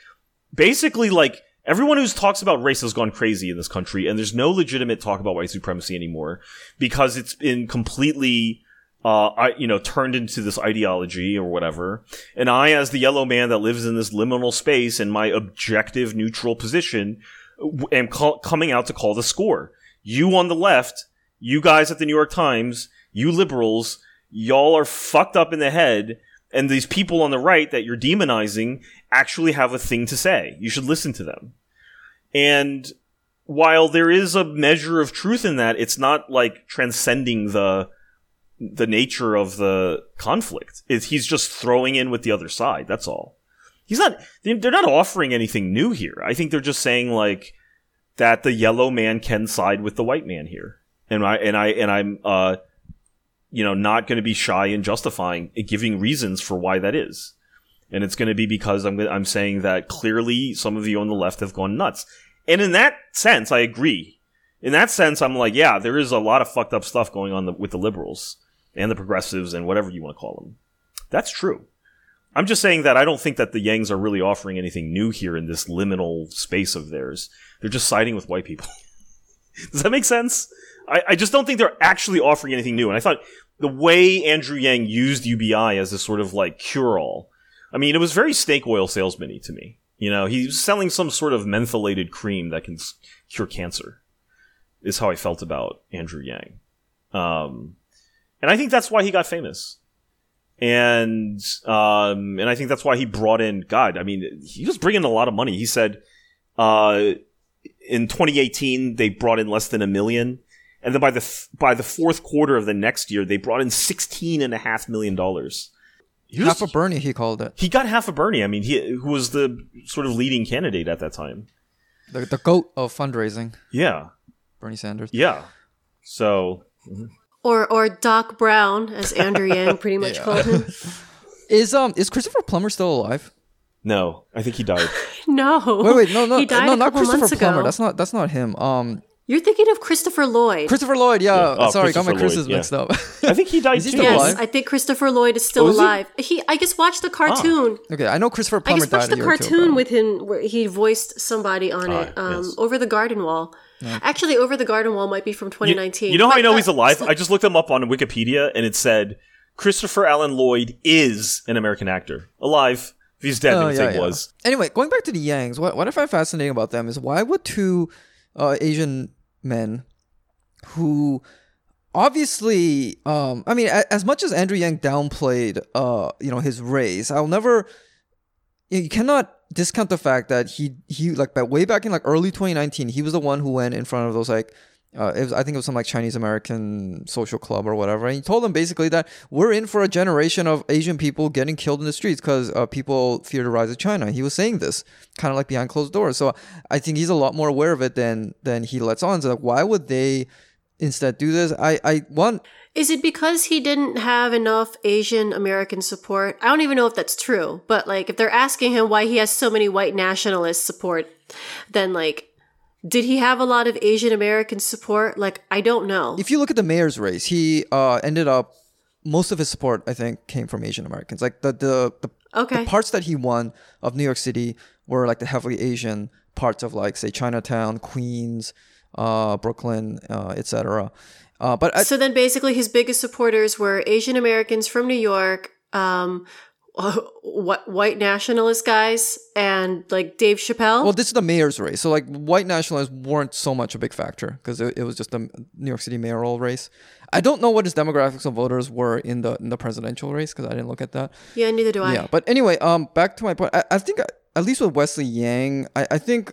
basically like everyone who talks about race has gone crazy in this country and there's no legitimate talk about white supremacy anymore because it's been completely uh, you know, turned into this ideology or whatever. And I, as the yellow man that lives in this liminal space in my objective neutral position, am call- coming out to call the score. You on the left, you guys at the New York Times, you liberals, y'all are fucked up in the head. And these people on the right that you're demonizing actually have a thing to say. You should listen to them. And while there is a measure of truth in that, it's not like transcending the the nature of the conflict. It's, he's just throwing in with the other side. That's all. He's not. They're not offering anything new here. I think they're just saying like that the yellow man can side with the white man here, and I and I and I'm uh, you know, not going to be shy in justifying eh, giving reasons for why that is. And it's going to be because I'm I'm saying that clearly some of you on the left have gone nuts. And in that sense, I agree. In that sense, I'm like, yeah, there is a lot of fucked up stuff going on the, with the liberals and the progressives and whatever you want to call them. That's true. I'm just saying that I don't think that the Yangs are really offering anything new here in this liminal space of theirs. They're just siding with white people. Does that make sense? I, I just don't think they're actually offering anything new. And I thought the way Andrew Yang used UBI as a sort of like cure all, I mean, it was very snake oil salesman to me. You know, he's selling some sort of mentholated cream that can cure cancer, is how I felt about Andrew Yang. Um, and I think that's why he got famous. And um, and I think that's why he brought in God. I mean, he was bringing a lot of money. He said, uh, in 2018 they brought in less than a million, and then by the th- by the fourth quarter of the next year they brought in 16 and half dollars. Was- Half a Bernie, he called it. he got half a Bernie. I mean, he who was the sort of leading candidate at that time. The, the goat of fundraising, Yeah, Bernie Sanders. yeah. So Or or Doc Brown, as Andrew Yang pretty much called him. Is um is Christopher Plummer still alive? no, I think he died. No. Wait, wait, no, no, He died no, not Christopher Plummer. That's not that's not him. Um, You're thinking of Christopher Lloyd. Christopher Lloyd. Yeah, Yeah. Oh, sorry, got my Christopher Lloyd, Chris's yeah. mixed up. I think he died Is he too. yes, alive? I think Christopher Lloyd is still Oh, is alive. He? I just watched the cartoon. okay, I know Christopher I Plummer just watched died the a year cartoon ago. with him where he voiced somebody on Ah, it um, yes. over the garden wall. Actually, over the garden wall might be from 2019. you know how I know uh, he's alive? I just looked him up on Wikipedia, and it said Christopher Allen Lloyd is an American actor, alive. If he's dead, Oh, then yeah, yeah. was. Anyway, going back to the Yangs, what what I find fascinating about them is why would two uh, Asian men who obviously um I mean as much as Andrew Yang downplayed uh you know his race, I'll never you cannot discount the fact that he he like way back in like early 2019 he was the one who went in front of those like uh, was, I think it was some like Chinese American social club or whatever, and he told them basically that we're in for a generation of Asian people getting killed in the streets because uh, people fear the rise of China. He was saying this kind of like behind closed doors. So I think he's a lot more aware of it than than he lets on. So like, why would they instead do this? I I want Is it because he didn't have enough Asian American support? I don't even know if that's true, but like if they're asking him why he has so many white nationalist support, then like did he have a lot of Asian American support? Like I don't know. if you look at the mayor's race, he uh, ended up most of his support I think came from Asian Americans. Like the the the, Okay. the parts that he won of New York City were like the heavily Asian parts of like say Chinatown, Queens, uh, Brooklyn, uh, etc. Uh, but I, so then basically his biggest supporters were Asian Americans from New York, um wh- white nationalist guys and like Dave Chappelle. well, this is the mayor's race, so like white nationalists weren't so much a big factor because it, it was just a New York City mayoral race. I don't know what his demographics of voters were in the in the presidential race because I didn't look at that. yeah, neither do I. Yeah, but anyway, um, back to my point. I, I think uh, at least with Wesley Yang, I, I think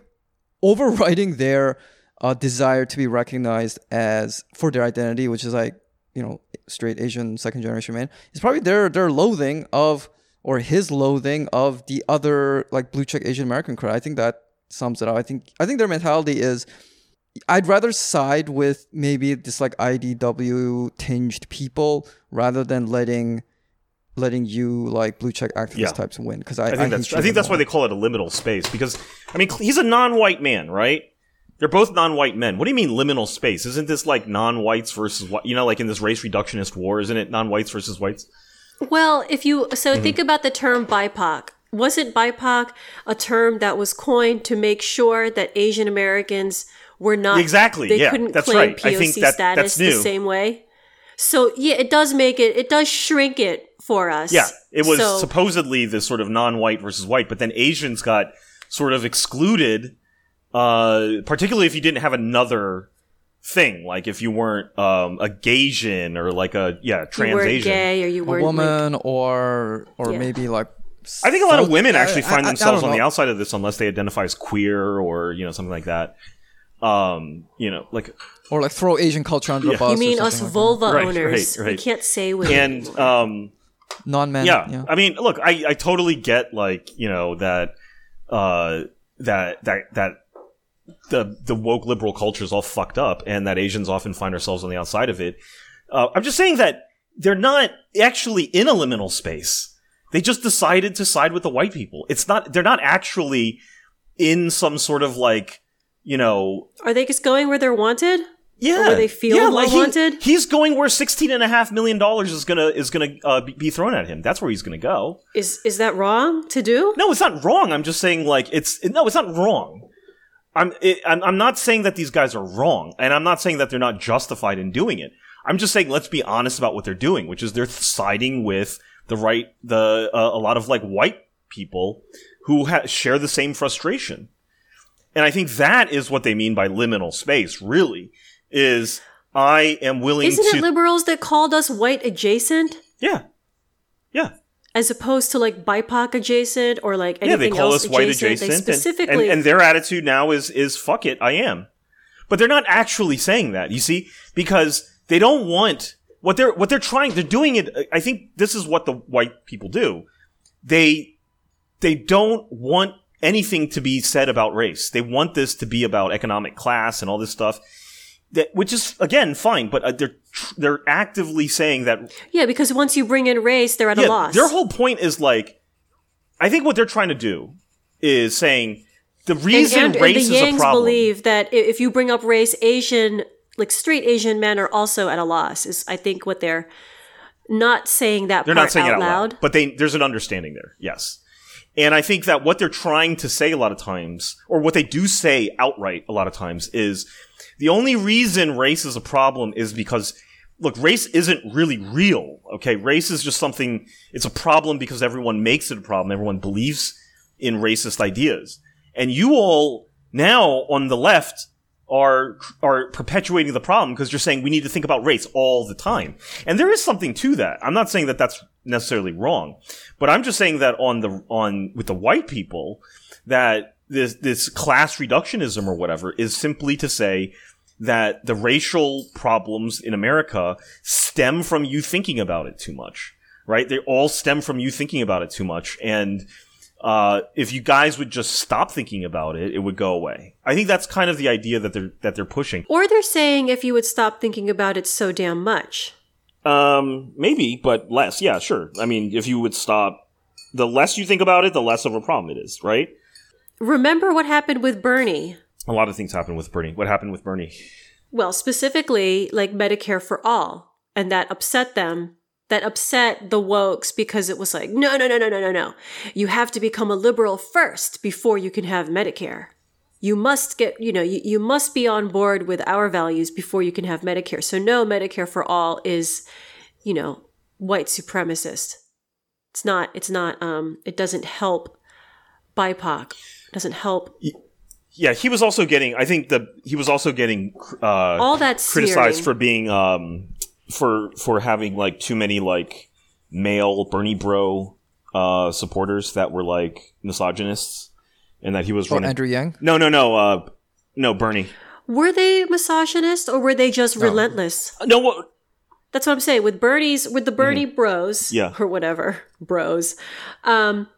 overriding their uh, desire to be recognized as for their identity, which is like you know straight Asian second generation man, is probably their their loathing of or his loathing of the other like blue check Asian American crowd. I think that sums it up. I think I think their mentality is. I'd rather side with maybe this like IDW tinged people rather than letting letting you like blue check activist Yeah. types win because I, I think that's I think that's why they call it a liminal space because I mean he's a non-white man, right? They're both non-white men. What do you mean liminal space? Isn't this like non-whites versus what? You know, like in this race reductionist war, isn't it non-whites versus whites? Well, if you so Mm-hmm. think about the term BIPOC. Wasn't BIPOC a term that was coined to make sure that Asian Americans were not Exactly, They yeah, couldn't that's claim right. POC I think that- status that's the same way. So yeah, it does make it. It does shrink it for us. Yeah, it was So- supposedly this sort of non-white versus white, but then Asians got sort of excluded, uh, particularly if you didn't have another thing, like if you weren't um, a Gaysian or like a yeah trans weren't Asian. gay or you a weren't like- woman or or Yeah. maybe like I think a lot of women actually I- I- find I- I themselves don't on the outside of this unless they identify as queer or you know something like that. Um, you know, like or like throw Asian culture under Yeah. the bus. You mean us something like vulva Right, owners? right, We right. can't say women. and um, non-men. yeah. yeah. I mean, look, I, I totally get like you know that uh that that that the the woke liberal culture is all fucked up, and that Asians often find ourselves on the outside of it. Uh, I'm just saying that they're not actually in a liminal space. They just decided to side with the white people. It's not. They're not actually in some sort of like you know Are they just going where they're wanted? yeah, where they feel yeah, like he- wanted? He's going where sixteen and a half million dollars is gonna is gonna uh, be- be thrown at him. That's where he's gonna go. Is is that wrong to do? No, it's not wrong. I'm just saying like it's no, it's not wrong. I'm it, I'm I'm not saying that these guys are wrong, and I'm not saying that they're not justified in doing it. I'm just saying let's be honest about what they're doing, which is they're siding with the right the uh, a lot of like white people who ha- share the same frustration. And I think that is what they mean by liminal space, really, is I am willing Isn't to it liberals that called us white adjacent Yeah. Yeah. As opposed to like BIPOC adjacent or like anything yeah, they call else us white adjacent? adjacent, They and- specifically and, and their attitude now is is fuck it, I am. But they're not actually saying that, you see, because they don't want what they're what they're trying. They're doing it. I think this is what the white people do. They they don't want anything to be said about race. They want this to be about economic class and all this stuff. That which is again fine, but uh, they're tr- they're actively saying that yeah, because once you bring in race, they're at a loss. their whole point is like, I think what they're trying to do is saying the reason and, and race the is a Yangs problem. believe that if you bring up race, Asian like straight Asian men are also at a loss. Is I think what they're not saying that they're not saying out it out loud. loud, but they there's an understanding there. Yes, and I think that what they're trying to say a lot of times, or what they do say outright a lot of times, is the only reason race is a problem is because. Look, race isn't really real. Okay, race is just something. It's a problem because everyone makes it a problem. Everyone believes in racist ideas, and you all now on the left are are perpetuating the problem because you're saying we need to think about race all the time. And there is something to that. I'm not saying that that's necessarily wrong, but I'm just saying that on the on with the white people that this this class reductionism or whatever is simply to say that the racial problems in America stem from you thinking about it too much. Right? They all stem from you thinking about it too much and uh, if you guys would just stop thinking about it, it would go away. I think that's kind of the idea that they're that they're pushing. Or they're saying if you would stop thinking about it so damn much. Um, maybe, but less. Yeah, sure. I mean, if you would stop, the less you think about it, the less of a problem it is, right? Remember what happened with Bernie? A lot of things happened with Bernie. What happened with Bernie? Well, specifically, like Medicare for all. And that upset them. That upset the wokes because it was like, no, no, no, no, no, no, no. You have to become a liberal first before you can have Medicare. You must get, you know, you, you must be on board with our values before you can have Medicare. So, no, Medicare for all is, you know, white supremacist. It's not, it's not, um, it doesn't help BIPOC. It doesn't help Yeah, he was also getting. I think the he was also getting uh, all that criticized sneering. for being um for for having like too many like male Bernie bro uh supporters that were like misogynists, and that he was Oh, running. Andrew Yang. no, no, no, uh, no, Bernie. Were they misogynist or were they just relentless? No, what? That's what I'm saying. With Bernie's, with the Bernie bros, Mm-hmm. Yeah. or whatever bros, um,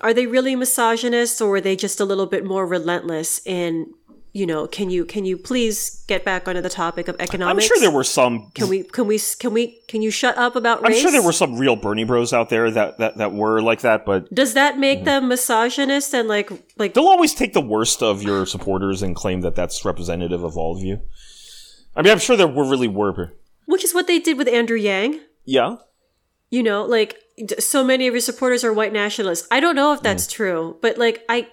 are they really misogynist or are they just a little bit more relentless in, you know, can you can you please get back onto the topic of economics? I'm sure there were some. Can we can we can we can you shut up about I'm sure there were some real Bernie bros out there that that that were like that, but Does that make Mm-hmm. them misogynist and like like they'll always take the worst of your supporters and claim that that's representative of all of you. I mean, I'm sure there were really were. which is what they did with Andrew Yang? Yeah, you know like so many of your supporters are white nationalists i don't know if that's Mm. true but like i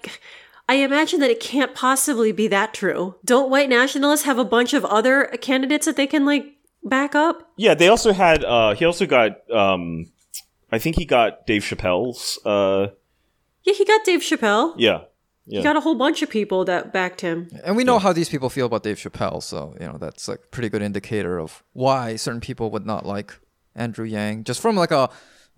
i imagine that it can't possibly be that true don't white nationalists have a bunch of other candidates that they can like back up? Yeah, they also had. Uh, he also got. Um, I think he got Dave Chappelle's. Uh, Yeah, he got Dave Chappelle. yeah, He got a whole bunch of people that backed him. And we know how these people feel about Dave Chappelle, so you know that's like a pretty good indicator of why certain people would not like Andrew Yang, just from like a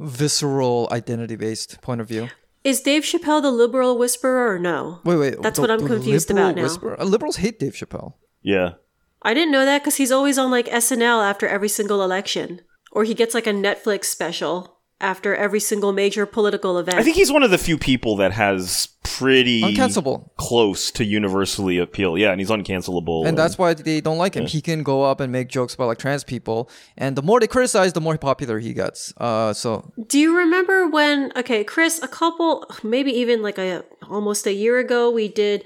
visceral identity-based point of view. Is Dave Chappelle the liberal whisperer or no? Wait, wait. That's the- what I'm confused about now. whisperer? Uh, liberals hate Dave Chappelle. yeah. I didn't know that because he's always on like SNL after every single election, or he gets like a Netflix special after every single major political event. I think he's one of the few people that has pretty Uncancelable. close to universally appeal. Yeah, and he's uncancelable. And that's why they don't like him. He can go up and make jokes about like trans people, and the more they criticize, the more popular he gets. Uh, so Do you remember when? Okay, Chris, a couple, maybe even like a almost a year ago, we did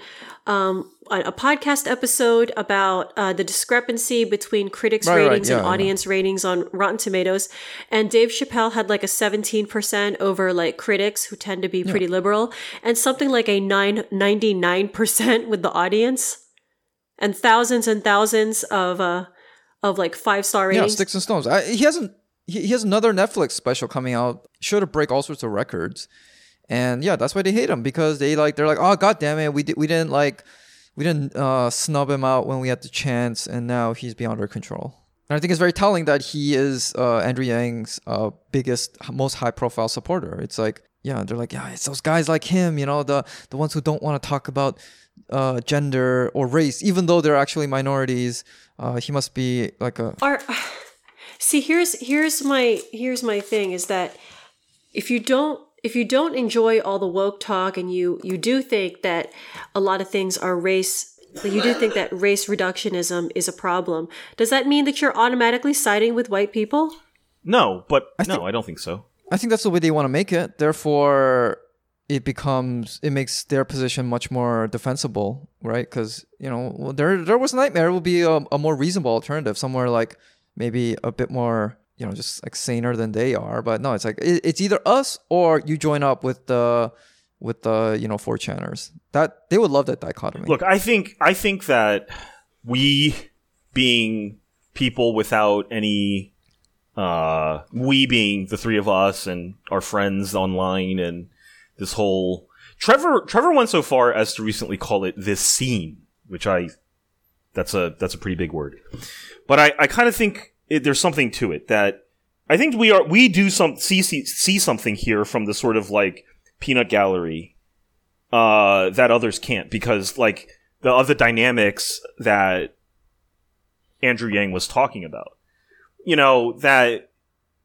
um, a, a podcast episode about uh, the discrepancy between critics' Right, right, ratings yeah, and yeah. audience ratings on Rotten Tomatoes, and Dave Chappelle had like a seventeen percent over like critics who tend to be pretty liberal, and something like a nine ninety nine percent with the audience, and thousands and thousands of uh of like five star ratings. yeah, sticks and stones. I, he hasn't. He, he has another Netflix special coming out. Sure to break all sorts of records, and yeah, that's why they hate him because they like they're like, oh god damn it, we did we didn't like we didn't uh, snub him out when we had the chance, and now he's beyond our control. And I think it's very telling that he is uh, Andrew Yang's uh, biggest, most high profile supporter. It's like, yeah, they're like, yeah, it's those guys like him, you know, the the ones who don't want to talk about uh, gender or race, even though they're actually minorities. Uh, he must be like a are see here's here's my here's my thing is that if you don't if you don't enjoy all the woke talk and you you do think that a lot of things are race you do think that race reductionism is a problem does that mean that you're automatically siding with white people no, but no, think- I don't think so. I think that's the way they want to make it. Therefore, it becomes it makes their position much more defensible, right? Because you know well, there there was a nightmare. It would be a, a more reasonable alternative, somewhere like maybe a bit more you know just like saner than they are. But no, it's like it, it's either us or you join up with the with the you know four channers. That they would love that dichotomy. Look, I think I think that we being people without any uh we being the three of us and our friends online and this whole Trevor Trevor went so far as to recently call it this scene, which I that's a that's a pretty big word. But I, I kind of think it, there's something to it that I think we are we do some see, see see something here from the sort of like peanut gallery uh that others can't because like the other dynamics that Andrew Yang was talking about. You know, that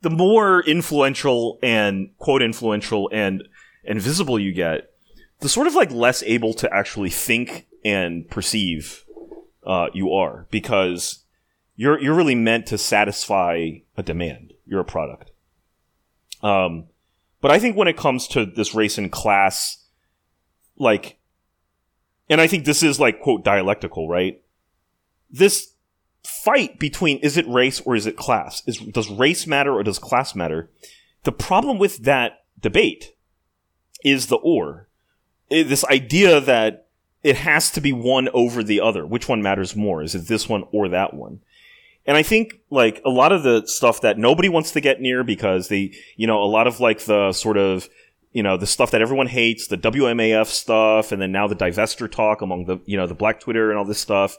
the more influential and quote influential and and visible you get, the sort of like less able to actually think and perceive uh, you are because you're you're really meant to satisfy a demand. You're a product. Um, but I think when it comes to this race and class, like, and I think this is like quote dialectical, right? This fight between is it race or is it class? Is does race matter or does class matter? The problem with that debate is the or. I- this idea that it has to be one over the other. Which one matters more? Is it this one or that one? And I think like a lot of the stuff that nobody wants to get near because they, you know, a lot of like the sort of, you know, the stuff that everyone hates, the WMAF stuff, and then now the divester talk among the, you know, the black Twitter and all this stuff.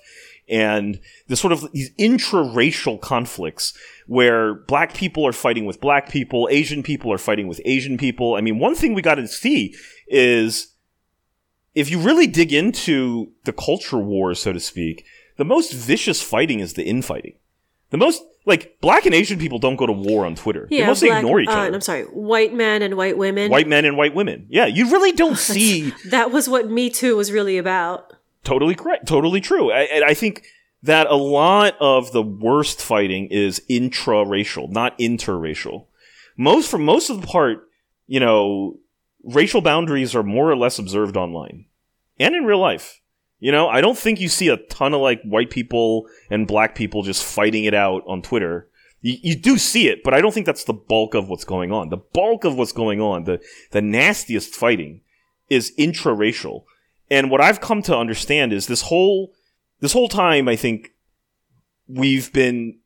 And the sort of these intra-racial conflicts where black people are fighting with black people, Asian people are fighting with Asian people. I mean, one thing we got to see is if you really dig into the culture war, so to speak, the most vicious fighting is the infighting. The most like black and Asian people don't go to war on Twitter. they yeah mostly black- ignore each uh, other. i'm sorry white men and white women White men and white women. Yeah, you really don't see that was what me too was really about totally correct, totally true. I, I think that a lot of the worst fighting is intra-racial, not interracial. Most for most of the part, you know, racial boundaries are more or less observed online and in real life. You know, I don't think you see a ton of like white people and black people just fighting it out on Twitter. You, you do see it, but I don't think that's the bulk of what's going on. The bulk of what's going on, the the nastiest fighting, is intra-racial. And what I've come to understand is this whole this whole time I think we've been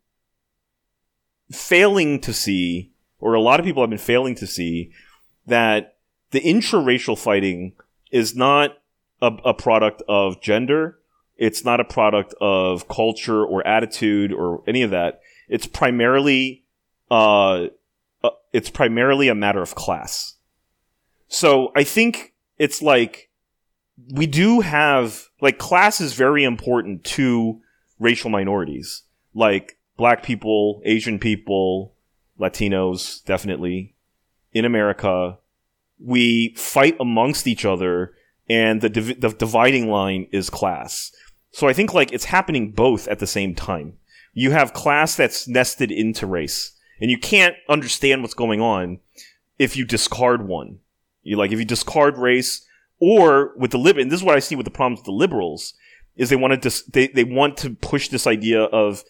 failing to see, or a lot of people have been failing to see, that the intra-racial fighting is not a, a product of gender. It's not a product of culture or attitude or any of that. It's primarily, uh, uh, it's primarily a matter of class. So I think it's like we do have like class is very important to racial minorities, like black people, Asian people, Latinos, definitely in America. We fight amongst each other, and the div- the dividing line is class. So I think like it's happening both at the same time. You have class that's nested into race, and you can't understand what's going on if you discard one. You like if you discard race, or with the lib, and this is what I see with the problems with the liberals is they want to dis- they they want to push this idea of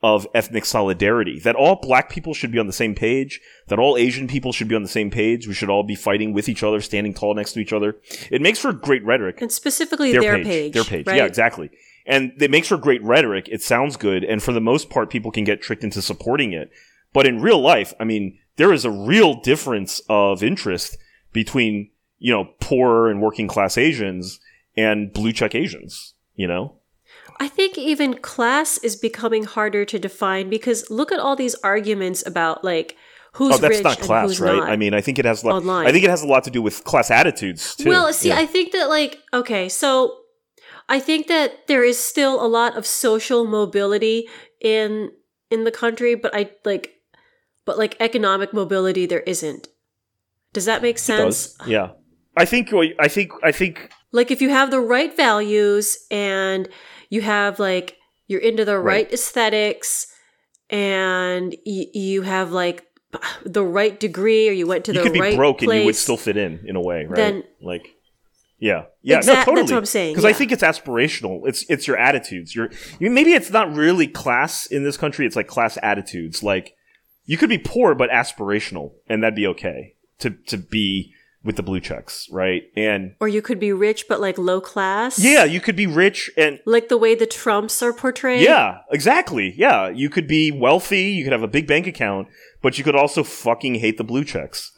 of ethnic solidarity that all black people should be on the same page that all asian people should be on the same page we should all be fighting with each other standing tall next to each other. It makes for great rhetoric. And specifically their, page. their page. Right? yeah exactly. And it makes for great rhetoric. It sounds good. And for the most part people can get tricked into supporting it. But in real life i mean there is a real difference of interest between you know poorer and working class asians and blue check asians you know I think even class is becoming harder to define because look at all these arguments about like who's oh that's rich not and class who's right not. i mean i think it has a lot Online. i think it has a lot to do with class attitudes too Well, see, Yeah. I think that like okay, so I think that there is still a lot of social mobility in in the country, but I like but like economic mobility there isn't. Does that make sense? yeah i think i think i think Like if you have the right values and you have like you're into the right, Right. aesthetics and y- you have like the right degree or you went to you the could be right broke place, and you would still fit in in a way right? Then- like yeah. Yeah Exact- no that's totally. what I'm saying, because i think it's aspirational. It's it's your attitudes. Your you, maybe it's not really class in this country it's like class attitudes. Like you could be poor but aspirational and that'd be okay to to be with the blue checks right and or you could be rich but like low class. yeah you could be rich and like the way the Trumps are portrayed. Yeah, exactly. Yeah, you could be wealthy, you could have a big bank account, but you could also fucking hate the blue checks.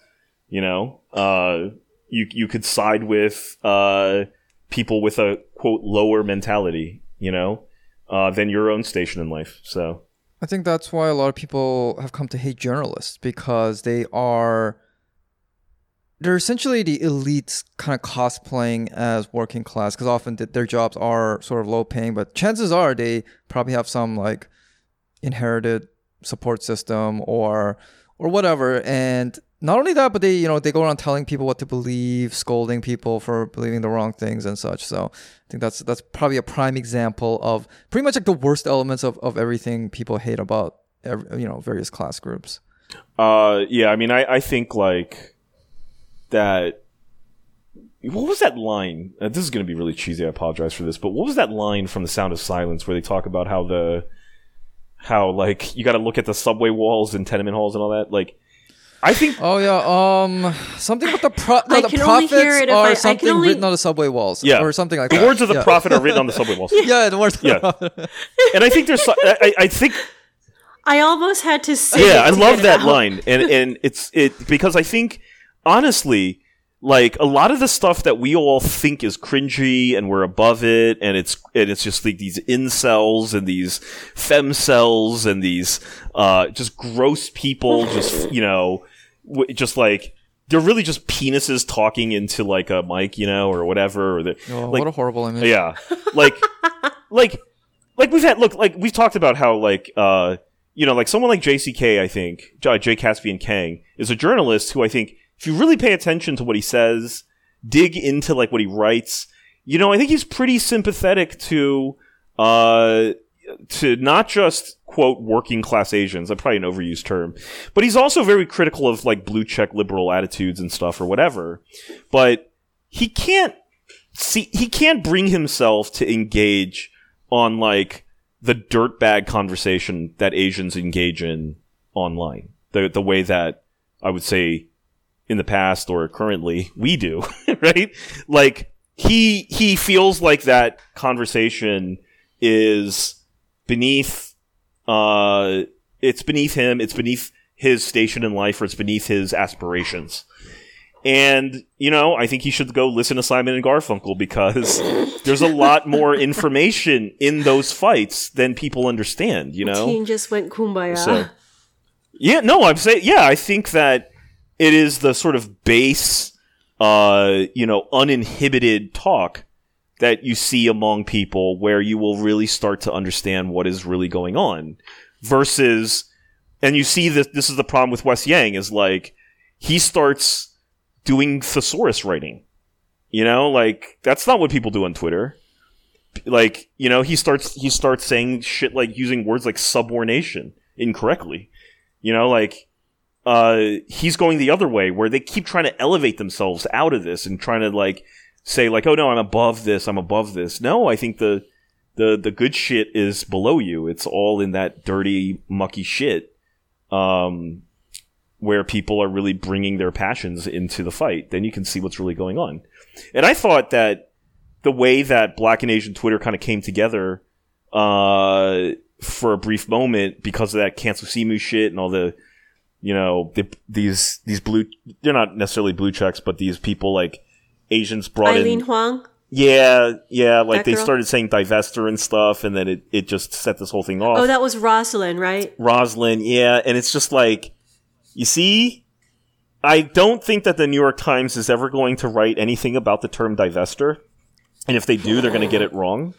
You know, uh, you you could side with uh, people with a quote lower mentality. You know, uh, than your own station in life. So I think that's why a lot of people have come to hate journalists because they are they're essentially the elites kind of cosplaying as working class because often th- their jobs are sort of low paying but chances are they probably have some like inherited support system or or whatever. And not only that but they you know they go around telling people what to believe scolding people for believing the wrong things and such. So i think that's that's probably a prime example of pretty much like the worst elements of, of everything people hate about every, you know various class groups. Uh, yeah, I mean, I, I think like that. What was that line? Uh, this is going to be really cheesy. I apologize for this, but what was that line from The Sound of Silence where they talk about how the how like you got to look at the subway walls and tenement halls and all that? Like, I think oh yeah um something with the pro no, I the can only prophets hear it if I- I can something only- written on the subway walls Yeah. or something like the that words of the yeah. prophet are written on the subway walls. yeah the words of the Yeah. and I think there's so- I, I I think I almost had to say. yeah, it I love get that out. line, and and it's it because I think honestly, like a lot of the stuff that we all think is cringy and we're above it, and it's and it's just like these incels and these femcells and these uh just gross people, just you know, w- just like. They're really just penises talking into like a mic, you know, or whatever. Or the, oh, like, what a horrible image yeah, like, like, like we've had. Look, like we've talked about how, like, uh, you know, like someone like JCK, I think J. Jay Caspian Kang is a journalist who I think, if you really pay attention to what he says, dig into like what he writes, you know, I think he's pretty sympathetic to, uh, to not just quote working class Asians. That's probably an overused term, but he's also very critical of like blue check liberal attitudes and stuff or whatever. But he can't see he can't bring himself to engage on like the dirtbag conversation that Asians engage in online. The the way that I would say in the past or currently we do, right? Like he he feels like that conversation is beneath uh it's beneath him. It's beneath his station in life, or it's beneath his aspirations. And you know, I think he should go listen to Simon and Garfunkel because there's a lot more information in those fights than people understand. You know, Teen just went kumbaya. so, yeah, no, I'm saying, yeah, I think that it is the sort of base, uh, you know, uninhibited talk that you see among people where you will really start to understand what is really going on versus, and you see that this is the problem with Wes Yang is like, he starts doing thesaurus writing. You know, like, that's not what people do on Twitter like you know he starts he starts saying shit like using words like subordination incorrectly you know like uh he's going the other way where they keep trying to elevate themselves out of this and trying to like say like oh no i'm above this i'm above this. No i think the the the good shit is below you. It's all in that dirty mucky shit um where people are really bringing their passions into the fight. Then you can see what's really going on. And i thought that the way that Black and Asian Twitter kind of came together uh, for a brief moment because of that cancel Simu shit and all the, you know, the, these these blue they're not necessarily blue checks, but these people like Asians brought Eileen in. Huang. Yeah, yeah, like That they girl? started saying divester and stuff, and then it, it just set this whole thing off. Oh, that was Rosalind, right? Roslyn, yeah, and it's just like, you see, I don't think that the New York Times is ever going to write anything about the term divester, and if they do, they're going to get it wrong.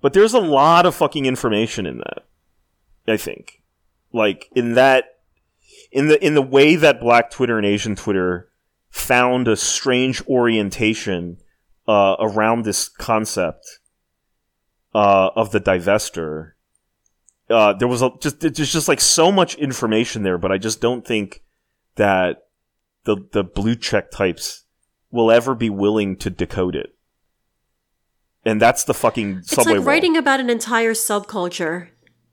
But there's a lot of fucking information in that. I think, like in that, in the in the way that Black Twitter and Asian Twitter found a strange orientation uh, around this concept uh, of the divester uh, there was a, just there's just like so much information there, but I just don't think that the the blue check types will ever be willing to decode it. And that's the fucking It's subway like wall. writing about an entire subculture.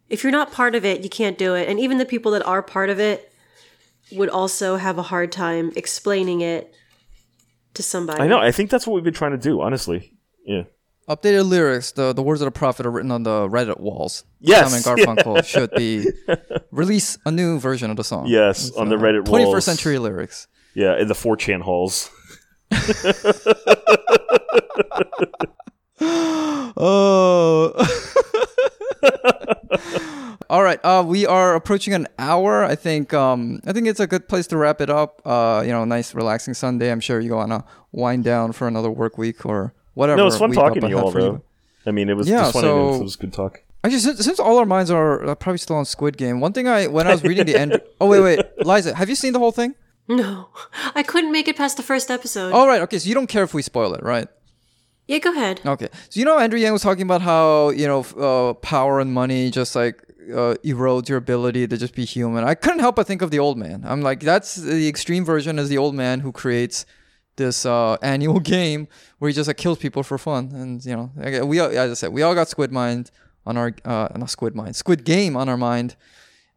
If you're not part of it, you can't do it. And even the people that are part of it would also have a hard time explaining it to somebody. I know. I think that's what we've been trying to do. Honestly, yeah. Updated lyrics. The the words of the prophet are written on the Reddit walls. Yes, Simon Garfunkel should be release a new version of the song. Yes, on the uh, Reddit Twenty walls. first century lyrics. Yeah, in the 4chan halls. Oh. All right. Uh, we are approaching an hour. I think. Um, I think it's a good place to wrap it up. Uh, you know, nice relaxing Sunday. I'm sure you wanna wind down for another work week or whatever. No, it's fun talking to you all for though. I mean, it was Yeah, just fun. so- it was good talk. Actually, since, since all our minds are uh, probably still on Squid Game, one thing I when I was reading the end. Oh wait, wait, Liza, have you seen the whole thing? No, I couldn't make it past the first episode. All right. Okay. So you don't care if we spoil it, right? Yeah, go ahead. Okay. So you know Andrew Yang was talking about how, you know, uh, power and money just like uh, erodes your ability to just be human. I couldn't help but think of the old man. I'm like, that's the extreme version is the old man who creates this uh, annual game where he just like kills people for fun. And, you know, we, as I said, we all got Squid Mind on our, uh, not Squid Mind, Squid Game on our mind.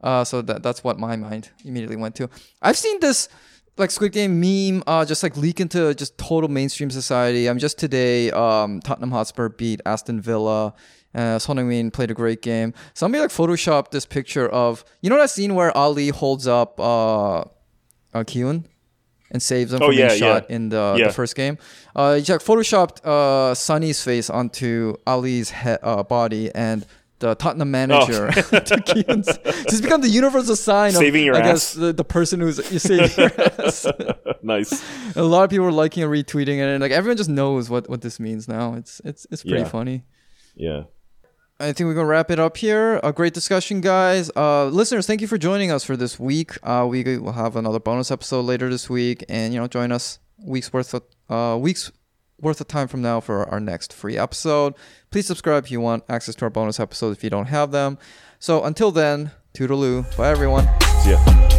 Uh, so that that's what my mind immediately went to. I've seen this like Squid Game meme uh, just like leak into just total mainstream society. I'm just today um, Tottenham Hotspur beat Aston Villa. Uh, Son Heung-min played a great game. Somebody like photoshopped this picture of you know that scene where Ali holds up uh, uh Kyun and saves him Oh, from yeah, being shot yeah. in the, Yeah. the first game. Uh, he like photoshopped uh, Sonny's face onto Ali's he- uh, body and the Tottenham manager to Kyun's. Just become the universal sign Saving of your I ass. guess the, the person who's you saving your ass. nice. a lot of people are liking and retweeting it, and like everyone just knows what, what this means now. It's it's it's pretty Yeah. funny. Yeah. I think we're gonna wrap it up here. A great discussion, guys. Uh, listeners, thank you for joining us for this week. Uh, we will have another bonus episode later this week, and you know, join us weeks worth of uh, weeks worth of time from now for our next free episode. Please subscribe if you want access to our bonus episodes if you don't have them. So until then, toodaloo. Bye, everyone. See ya.